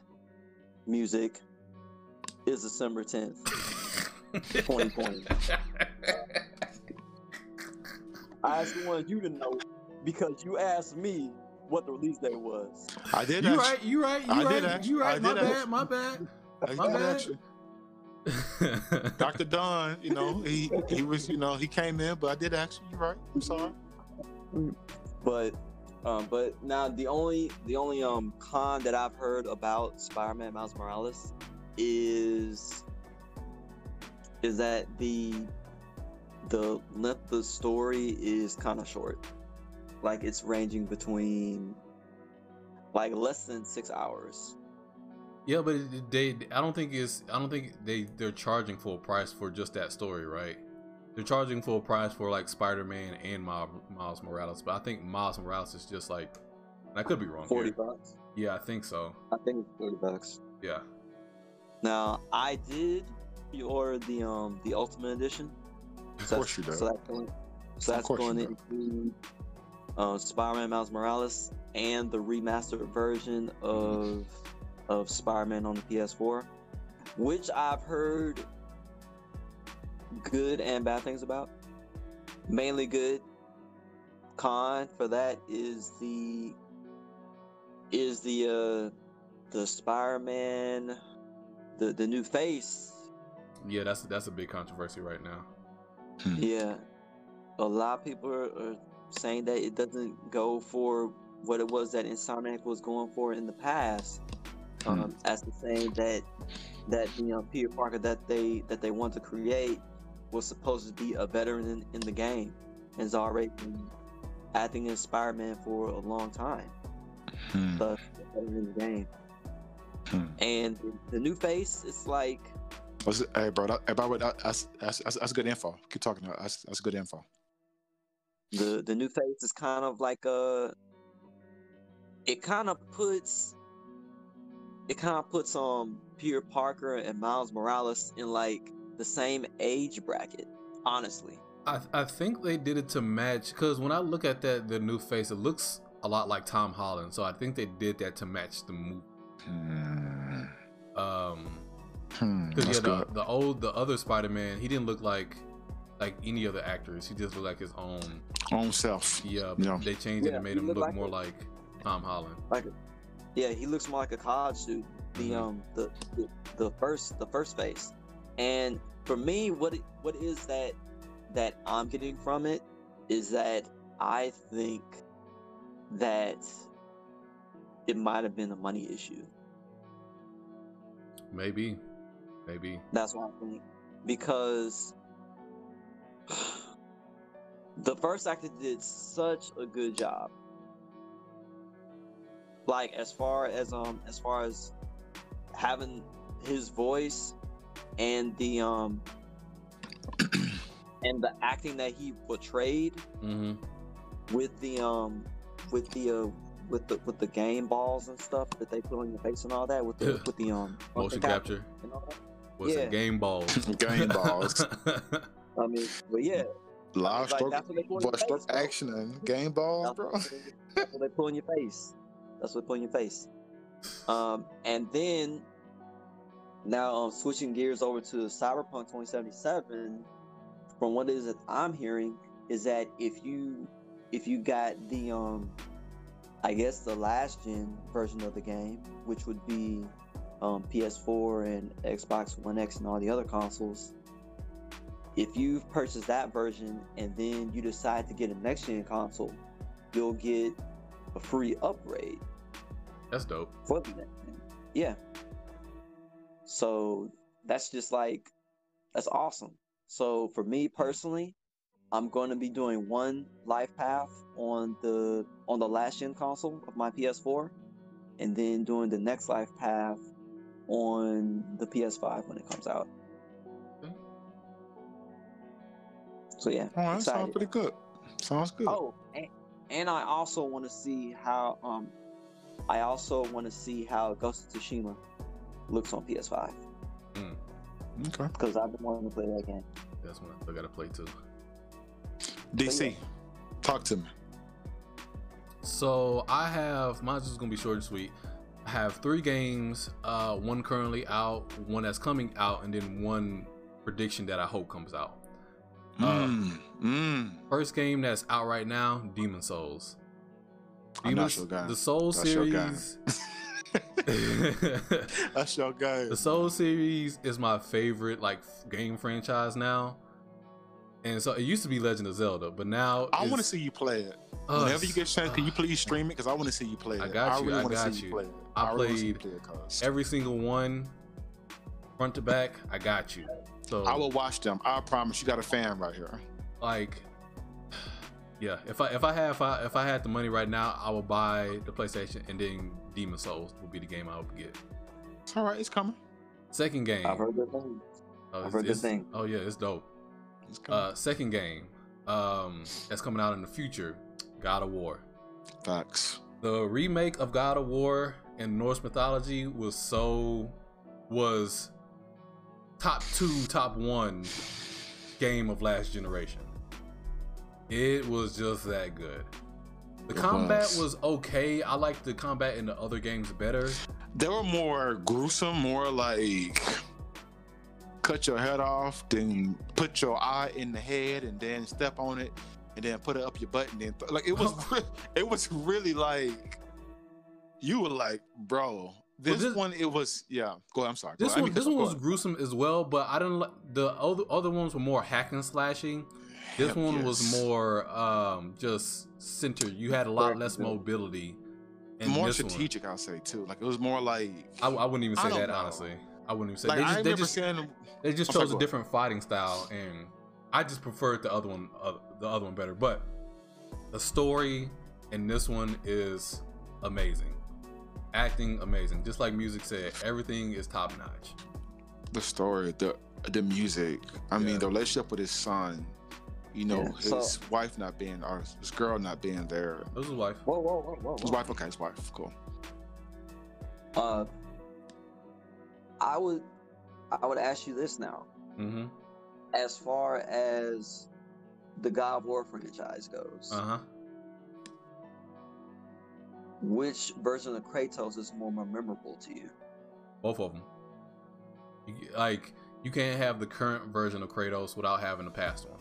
music, is December 10th. 2020. I just wanted you to know because you asked me what the release date was. I did. You right, you right, you I right, did you right. My did ask- bad, my bad. I My did bad. ask you. Dr. Don, you know, he he was, you know, he came in, but I did ask you. You're right. I'm sorry. But um, but now the only the only um con that I've heard about Spider-Man Miles Morales is is that the the length of the story is kind of short. Like it's ranging between like less than six hours. yeah, but they, I don't think it's, I don't think they, they're charging full price for just that story, right? They're charging full price for like Spider-Man and Miles, Miles Morales, but I think Miles Morales is just like, I could be wrong. Forty here. bucks. Yeah, I think so. I think it's forty bucks. Yeah. Now I did order the um the Ultimate Edition. Of So course you do. So that's going, so that's going to include uh, Spider-Man Miles Morales and the remastered version of of Spider-Man on the PS4, which I've heard good and bad things about. Mainly good. Con for that is the is the uh the Spider-Man the the new face Yeah, that's that's a big controversy right now. Hmm. Yeah, a lot of people are, are saying that it doesn't go for what it was that Insomniac was going for in the past. Um, as to saying that that you know Peter Parker that they that they want to create was supposed to be a veteran in, in the game, and has already been acting as Spider-Man for a long time. Hmm. Thus, veteran in the game. Hmm. And the new face, it's like What's it- Hey, bro. That, by the way, that, that's, that's that's that's good info. Keep talking. That's that's good info. the the new face is kind of like a it kind of puts it kind of puts um Peter Parker and Miles Morales in like the same age bracket honestly I I think they did it to match because when I look at that the new face, it looks a lot like Tom Holland. So I think they did that to match the movie. Hmm. Um, Hmm. because That's yeah, the, the old the other Spider Man, he didn't look like like any other actors. He just looked like his own. Own self. Yeah, Yeah. they changed it and made him look like more a- like Tom Holland. Like, yeah, he looks more like a college student. The Mhm. um the, the the first the first face, and for me, what it, what is that that I'm getting from it is that I think that it might have been a money issue. Maybe, maybe. That's what I think because the first actor did such a good job. Like as far as um as far as having his voice and the um and the acting that he portrayed hmm with the um with the uh with the with the game balls and stuff that they put on your face and all that with the with the um Motion capture. and all that. What's Yeah. it? Game balls. Game balls. I mean, but yeah, Live Like, stroke, that's what they put in boy, stroke face, bro. action and game balls, That's bro. what, they, that's what they put on your face. That's what they put on your face. Um, and then now um, switching gears over to Cyberpunk 2077. From what it is that I'm hearing, is that if you if you got the um, I guess the last gen version of the game, which would be um, PS4 and Xbox One X and all the other consoles. If you've purchased that version and then you decide to get a next gen console, you'll get a free upgrade That's dope. for the. Yeah. So that's just like that's awesome. So for me personally, I'm going to be doing one life path on the on the last gen console of my PS4, and then doing the next life path on the PS5 when it comes out. Okay. So yeah, Oh, that excited. sounds pretty good. Sounds good. Oh, and, and I also want to see how um, I also want to see how Ghost of Tsushima looks on PS5 Okay. because I've been wanting to play that game. That's one I still gotta play too. DC, talk to me. So I have mine's just gonna be short and sweet. I have three games, uh, one currently out, one that's coming out, and then one prediction that I hope comes out. Uh, Mm, mm. First game that's out right now, Demon Souls. I'm Demon- not your guy. The Soul That's your guy. series. That's your guy. the Soul series is my favorite like game franchise now. And so it used to be Legend of Zelda, but now I want to see you play it. uh, Whenever you get a chance, can you please stream it? Because I want to see you play it. I got you, really I wanna got see you. play it. I really wanna see you played play it, every single one, front to back. I got you. So I will watch them. I promise. You got a fan right here. like yeah if i if i have if I, if I had the money right now i would buy the playstation and then demon souls would be the game i would get It's all right. It's coming. second game I've heard good things. oh, I've heard good it's- things. oh yeah it's dope It's coming. Uh second game um that's coming out in the future god of war. Facts. the remake of god of war in norse mythology was so was top two top one game of last generation. It was just that good. The It combat was. was okay. I liked the combat in the other games better. They were more gruesome, more like cut your head off, then put your eye in the head, and then step on it, and then put it up your butt, and then th- like it was, it was really like you were like, bro. This, this- one, it was yeah. Go ahead. I'm sorry. Go this ahead. One this one was gruesome as well but i didn't like the other other ones were more hack and slashing this one was more um just centered you had a lot less mobility in more this one. strategic. I'll say too. Like it was more like I, I wouldn't even say that know. honestly. I wouldn't even say like they I just, they just, saying they just I'm sorry, chose a different fighting style, and I just preferred the other one, uh, the other one better. But the story in this one is amazing, acting amazing. Just like music said, everything is top notch. the story, the the music. I Yeah. mean, the relationship with his son. You know, Yeah, his so- wife not being, or his girl not being there. That was his wife. Whoa, whoa, whoa, whoa, His wife, okay, his wife, cool. Uh, I would, I would ask you this now. hmm As far as the God of War franchise goes, Uh huh. which version of Kratos is more memorable to you? Both of them. Like you can't have the current version of Kratos without having the past one.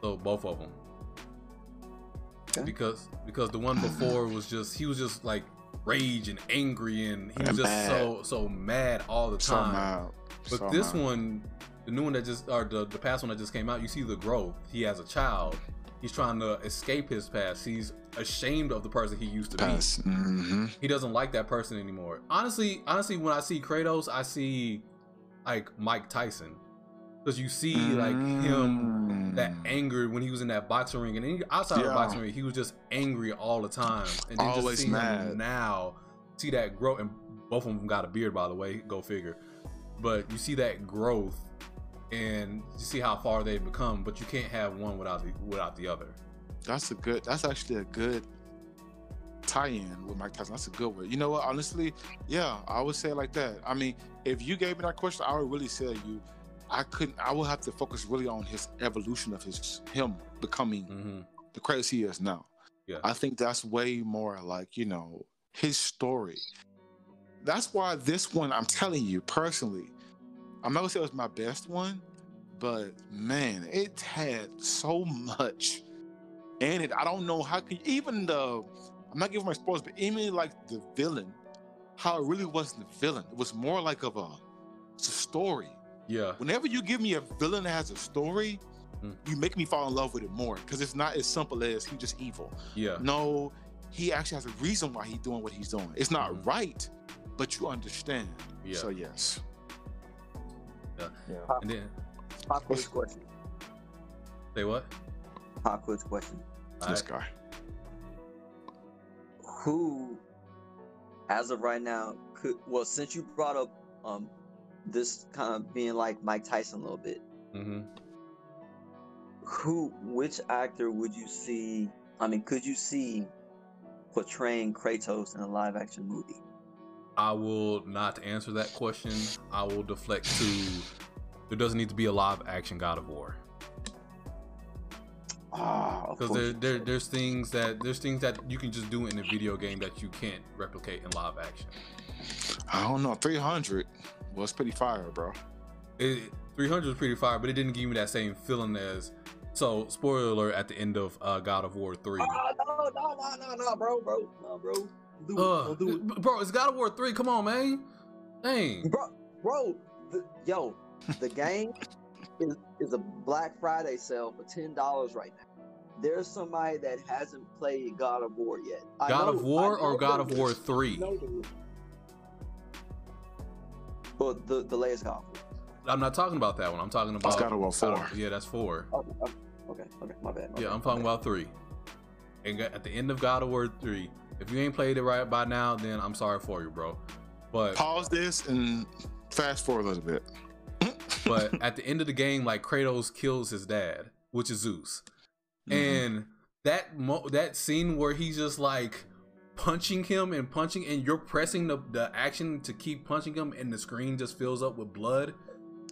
So both of them. Okay. Because because the one before was just he was just like rage and angry and he was just mad. so so mad all the So time. mad. But So this mad. one, the new one that just or the, the past one that just came out, you see the growth. He has a child. He's trying to escape his past. He's ashamed of the person he used to be Pass. hmm he doesn't like that person anymore. Honestly, honestly, when I see Kratos, I see like Mike Tyson, because you see like him that mm. anger when he was in that boxing ring, and outside of the boxing ring, he was just angry all the time, and then Always just see mad. now, see that growth, and both of them got a beard, by the way. Go figure. But you see that growth, and you see how far they've become. But you can't have one without the without the other. That's a good. That's actually a good tie-in with Mike Tyson. That's a good one. You know what? Honestly, yeah, I would say it like that. I mean, if you gave me that question, I would really say you. I couldn't. I would have to focus really on his evolution of his him becoming hmm the crazy he is now. Yeah. I think that's way more like you know his story. That's why this one, I'm telling you personally, I'm not gonna say it was my best one, but man, it had so much in it. I don't know how can even the I'm not giving my spoilers, but even like the villain, how it really wasn't the villain. It was more like of a it's a story. Yeah. Whenever you give me a villain that has a story, Mm. you make me fall in love with it more because it's not as simple as he just evil. Yeah. No, he actually has a reason why he's doing what he's doing. It's not Mhm. right, but you understand. Yeah. So yes. Yeah. Yeah. and then Pop quiz question. say what? Pop quiz question. This Alright. guy. Who, as of right now, could well since you brought up um this kind of being like Mike Tyson a little bit, hmm who which actor would you see? I mean, could you see portraying Kratos in a live action movie? I will not answer that question. I will deflect to there doesn't need to be a live action God of War Ah, because course there, there there's things that there's things that you can just do in a video game that you can't replicate in live action. I don't know. 300 was pretty fire, bro. It, 300 is pretty fire, but it didn't give me that same feeling as. So, spoiler alert at the end of uh, God of War 3. Ah, no, no, no, no, no, bro, bro, no, bro. Do it, Uh, don't do it. bro, it's God of War 3. Come on, man. Dang. bro, bro, the, yo, the game is, is a Black Friday sale for ten dollars right now. There's somebody that hasn't played God of War yet. I God know- of War I or God of War is. 3? No, there is. Well, the the latest God. I'm not talking about that one. I'm talking about. That's God of War God 4. yeah, that's 4. Okay, okay, okay, okay, my bad. my Yeah, bad, I'm talking about three. And at the end of God of War three, if you ain't played it right by now, then I'm sorry for you, bro. But Pause this and fast forward a little bit. but at the end of the game, like Kratos kills his dad, which is Zeus, Mhm. and that mo- that scene where he's just like punching him and punching, and you're pressing the the action to keep punching him, and the screen just fills up with blood.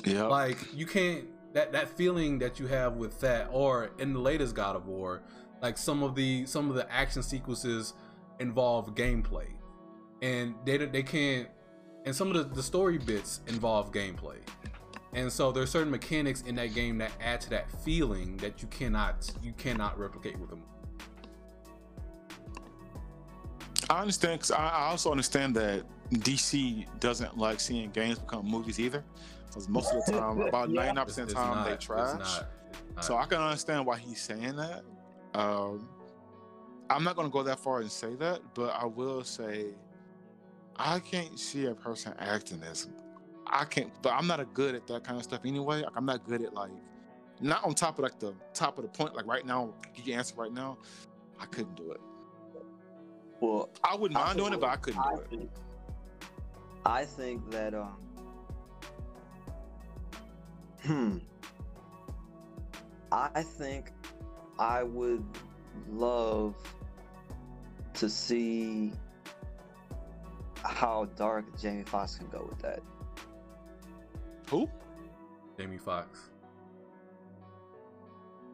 yeah. like you can't that that feeling that you have with that or in the latest god of war like some of the some of the action sequences involve gameplay and they they can't and some of the, the story bits involve gameplay and so there's certain mechanics in that game that add to that feeling that you cannot you cannot replicate with them I understand because I, I also understand that DC doesn't like seeing games become movies either. Because most of the time, about Yeah. 99% of the time, not- they it's trash. not- it's So. I can understand why he's saying that. Um, I'm not going to go that far and say that, but I will say I can't see a person acting as I can't. But I'm not a good at that kind of stuff anyway. Like I'm not good at like not on top of like the top of the point. Like right now, give you answer right now. I couldn't do it. Well, I wouldn't mind doing it, but I couldn't I do it. think, I think that um hmm I think I would love to see how dark Jamie Foxx can go with that. Who? jamie foxx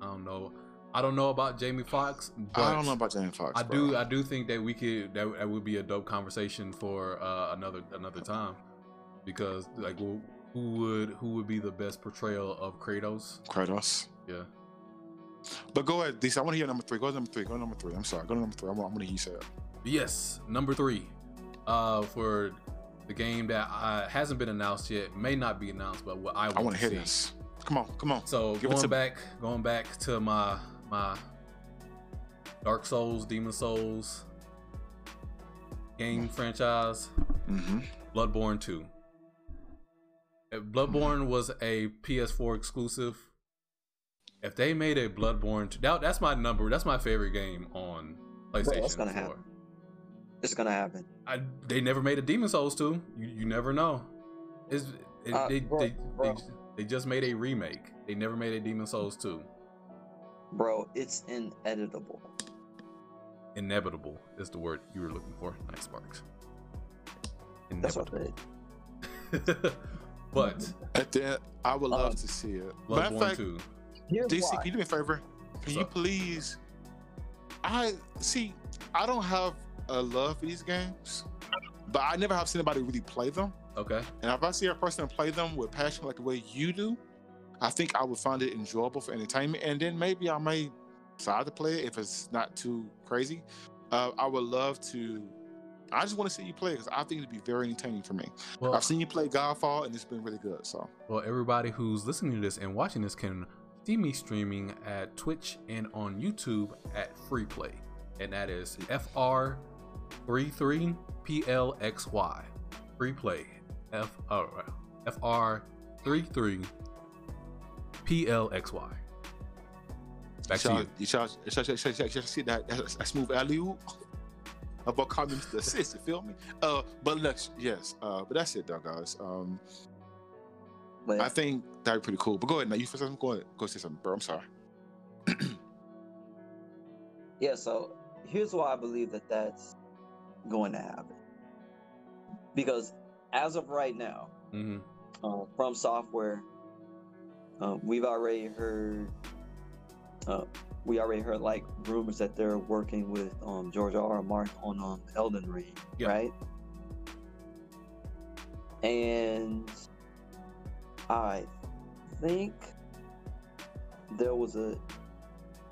I don't know. I don't know about Jamie Foxx, but I don't know about Jamie Foxx. I bro. do. I do think that we could. That, that would be a dope conversation for uh, another another time, because like, who who would who would be the best portrayal of Kratos? Kratos. Yeah. But go ahead, DC. I want to hear number three. Go to number three. Go to number three. I'm sorry. Go to number three. I want, I want to hear you say it. Yes, number three, uh, for the game that uh, hasn't been announced yet, may not be announced, but what I want, I want to hear see. this. Come on, come on. So Give going back, going back to my my Dark Souls, Demon Souls game franchise, Mm-hmm. Bloodborne 2. If Bloodborne was a PS4 exclusive. If they made a Bloodborne 2, that, that's my number. That's my favorite game on PlayStation. that's gonna 4. happen. It's gonna happen. I, they never made a Demon Souls 2. You, you never know. It's, it, Uh, they, bro, they, bro. they, they just made a remake. They never made a Demon Souls 2. Bro, it's ineditable. Inevitable is the word you were looking for. Knight Sparks. That's what Inevitable. they but At the end, I would love Um, to see it. Matter of Bloodborne fact, 2. Here's DC, why. can you do me a favor? Can What's you up? please? I see. I don't have a love for these games, but I never have seen anybody really play them. Okay. And if I see a person play them with passion like the way you do, I think I would find it enjoyable for entertainment, and then maybe I may decide to play it if it's not too crazy. Uh, I would love to. I just want to see you play because I think it'd be very entertaining for me. Well, I've seen you play Godfall, and it's been really good. So, well, everybody who's listening to this and watching this can see me streaming at Twitch and on YouTube at Free Play, and that is FR 33 PLXY. Free Play F R three. PLXY. Back you to you. Shall, shall, shall, shall, shall, shall see that, that, smooth alley about comments to assist, you feel me? Uh, but look, yes, uh, but that's it, though, guys. Um, but, I think that'd be pretty cool. But go ahead now. You first, I'm going go say something, bro. I'm sorry. yeah. So here's why I believe that that's going to happen. Because as of right now, mm-hmm. uh, from software uh, we've already heard, uh, we already heard like rumors that they're working with um, George R. R. Martin on um, Elden Ring, Yeah. right? And I think there was a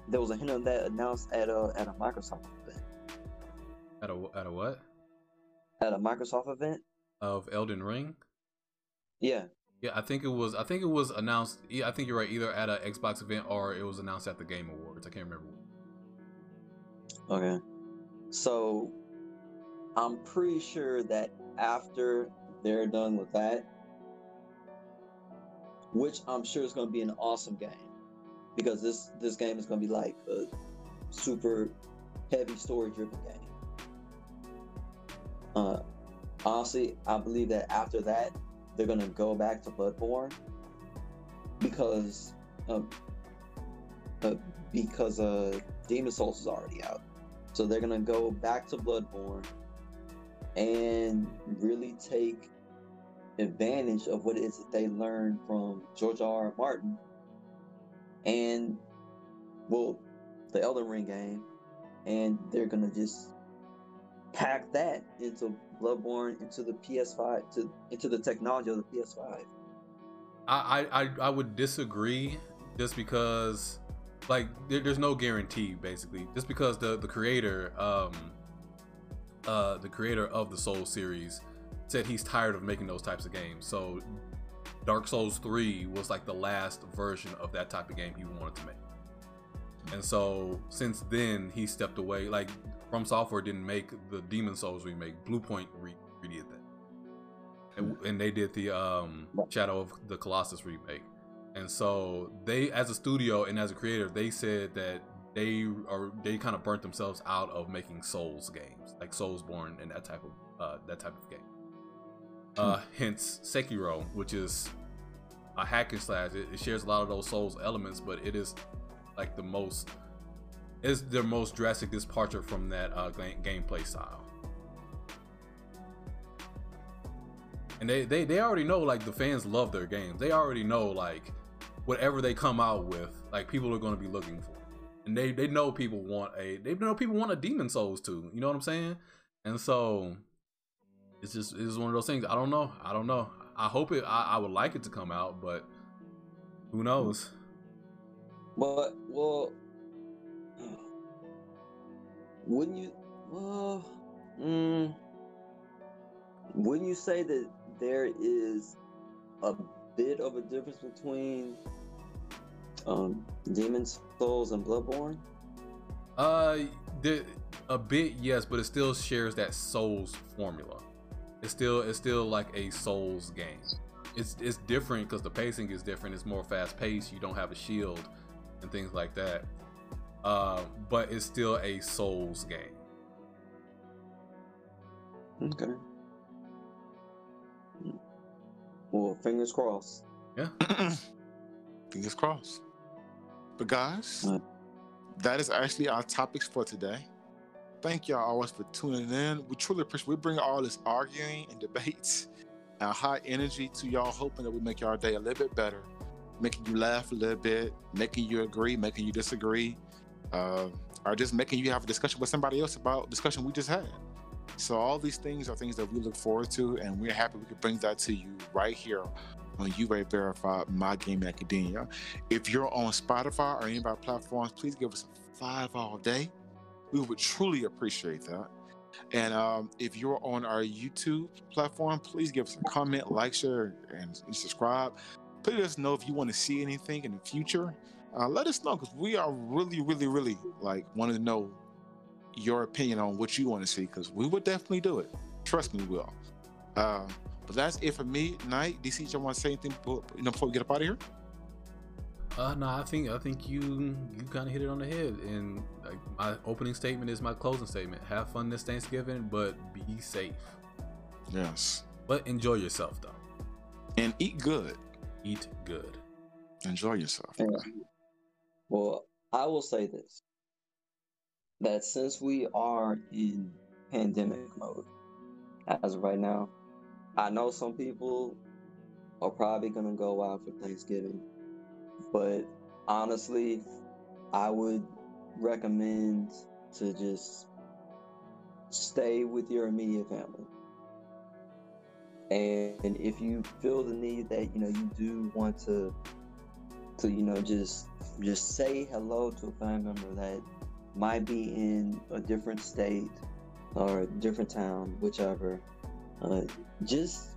there was a hint of that announced at a at a Microsoft event. At a at a what? At a Microsoft event, Of Elden Ring? yeah. Yeah, I think it was. I think it was announced. yeah, I think you're right. Either at an Xbox event or it was announced at the Game Awards. I can't remember. Okay. So I'm pretty sure that after they're done with that, which I'm sure is going to be an awesome game because this this game is going to be like a super heavy story driven game. Uh honestly, I believe that after that they're going to go back to Bloodborne because uh, because uh Demon Souls is already out. So they're gonna go back to Bloodborne and really take advantage of what it is that they learned from George R. R. Martin and well the Elden Ring game and they're gonna just pack that into Bloodborne into the PS5 to into the technology of the PS5. I I I, would disagree just because like there, there's no guarantee basically just because the the creator um uh the creator of the Soul series said he's tired of making those types of games. So Dark Souls 3 was like the last version of that type of game he wanted to make. And so since then he stepped away like From Software didn't make the Demon Souls remake. Bluepoint re- redid that. And, and they did the um Shadow of the Colossus remake. And so they as a studio and as a creator, they said that they are they kind of burnt themselves out of making Souls games, like Soulsborne and that type of uh that type of game. Uh hence Sekiro, which is a hack and slash. It, it shares a lot of those Souls elements, but it is like the most is their most drastic departure from that uh ga- gameplay style. And they, they they already know like the fans love their games. They already know like whatever they come out with, like people are going to be looking for, and they they know people want a they know people want a Demon Souls too. You know what I'm saying? And so it's just it's one of those things. I don't know. I don't know. I hope it. I, I would like it to come out, but who knows? But well, wouldn't you? Well, mm, wouldn't you say that there is a bit of a difference between um, Demon Souls and Bloodborne? Uh, the, a bit yes, but it still shares that Souls formula. It's still it's still like a Souls game. It's it's different because the pacing is different. It's more fast paced. You don't have a shield and things like that. Uh, but it's still a Souls game. Okay. Well, fingers crossed. Yeah. Fingers crossed. But guys, Right. that is actually our topics for today. Thank y'all always for tuning in. We truly appreciate we bring all this arguing and debates and high energy to y'all, hoping that we make y'all day a little bit better, making you laugh a little bit, making you agree, making you disagree, uh, or just making you have a discussion with somebody else about discussion we just had. So all these things are things that we look forward to, and we're happy we could bring that to you right here on UA Verified My Game Academia. If you're on Spotify or any of our platforms, please give us a five all day. We would truly appreciate that. And um, if you're on our YouTube platform, please give us a comment, like, share, and, and subscribe. Please let us know if you want to see anything in the future. Uh, let us know because we are really, really, really like wanting to know your opinion on what you want to see because we would definitely do it. Trust me, we will. Uh, but that's it for me. Knight, DC, you want to say anything before, you know, before we get up out of here? Uh, no, I think I think you you kind of hit it on the head. And like, my opening statement is my closing statement. Have fun this Thanksgiving, but be safe. Yes. But enjoy yourself though. And eat good. Eat good. Enjoy yourself. Yeah. Well, I will say this that since we are in pandemic mode as of right now, I know some people are probably going to go out for Thanksgiving, but honestly, I would recommend to just stay with your immediate family. And if you feel the need that you know you do want to to you know just just say hello to a family member that might be in a different state or a different town, whichever. Uh, just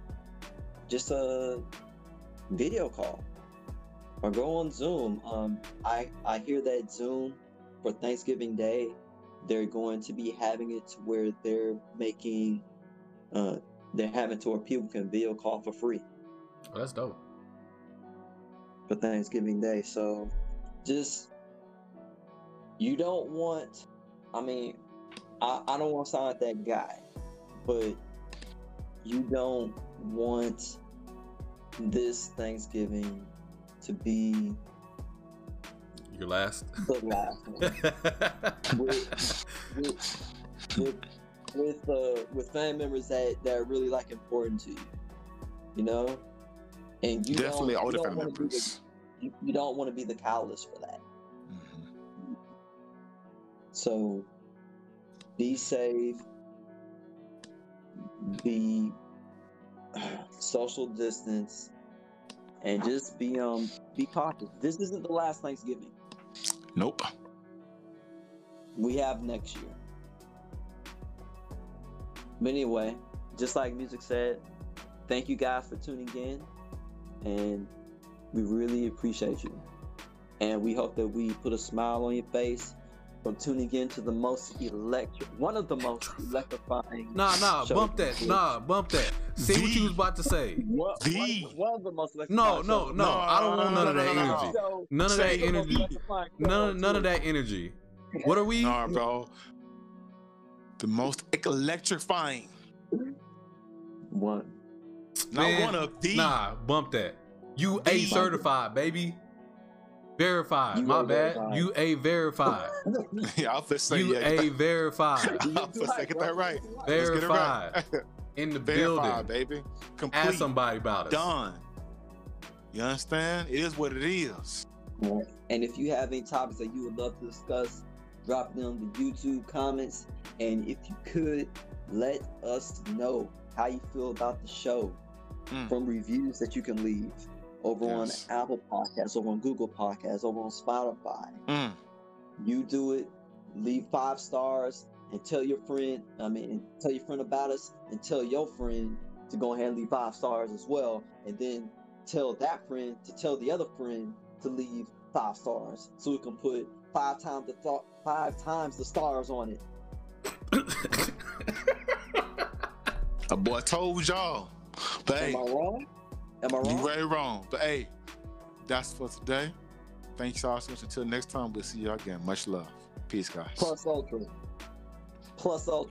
just a video call or go on Zoom. Um, I I hear that Zoom for Thanksgiving Day, they're going to be having it to where they're making uh, they're having to where people can bill call for free Oh, that's dope. for Thanksgiving Day. So just you don't want I mean, I, I don't want to sound like that guy, but you don't want this Thanksgiving to be Your last. the last one. with, with, with, with, uh, with family members that, that are really like important to you, you know? And you Definitely all the family the- members. you, you don't want to be the catalyst for that. Mhm. So be safe, be social distance, and just be um be cautious. This isn't the last Thanksgiving. Nope. We have next year. But anyway, just like music said, thank you guys for tuning in, and we really appreciate you. And we hope that we put a smile on your face from tuning in to the most electric, one of the most electrifying. Nah, nah, bump that. in- Nah, bump that. Say what you was about to say. One, The- one, one of the most No, electrifying. no, no. I don't want none of that No, no, no, no, energy. None of that the the most energy. None, none of that energy. What are we? Nah, bro. The most electrifying. One. Not Man, one of the. Nah, bump that. You A certified, baby. Verified. You My bad. verified. You A verified. yeah, I'll just say You yeah. A verified. I'll just say get that right. Let's get it Verified. right. In the Verified, building. baby. Ask somebody about it. Done. You understand? It is what it is. And if you have any topics that you would love to discuss, drop them the YouTube comments. And if you could, let us know how you feel about the show Mm. from reviews that you can leave over Yes. on Apple Podcasts, over on Google Podcasts, over on Spotify. Mm. You do it, leave five stars, and tell your friend. I mean, tell your friend about us, and tell your friend to go ahead and leave five stars as well, and then tell that friend to tell the other friend to leave five stars, so we can put five times the thought, five times the stars on it. A boy told y'all. But hey, Am I wrong? Am I you wrong? very wrong. But hey, that's for today. Thanks y'all so much. Until next time, we'll see y'all again. Much love. Peace, guys. Plus ultra. Plus ultra.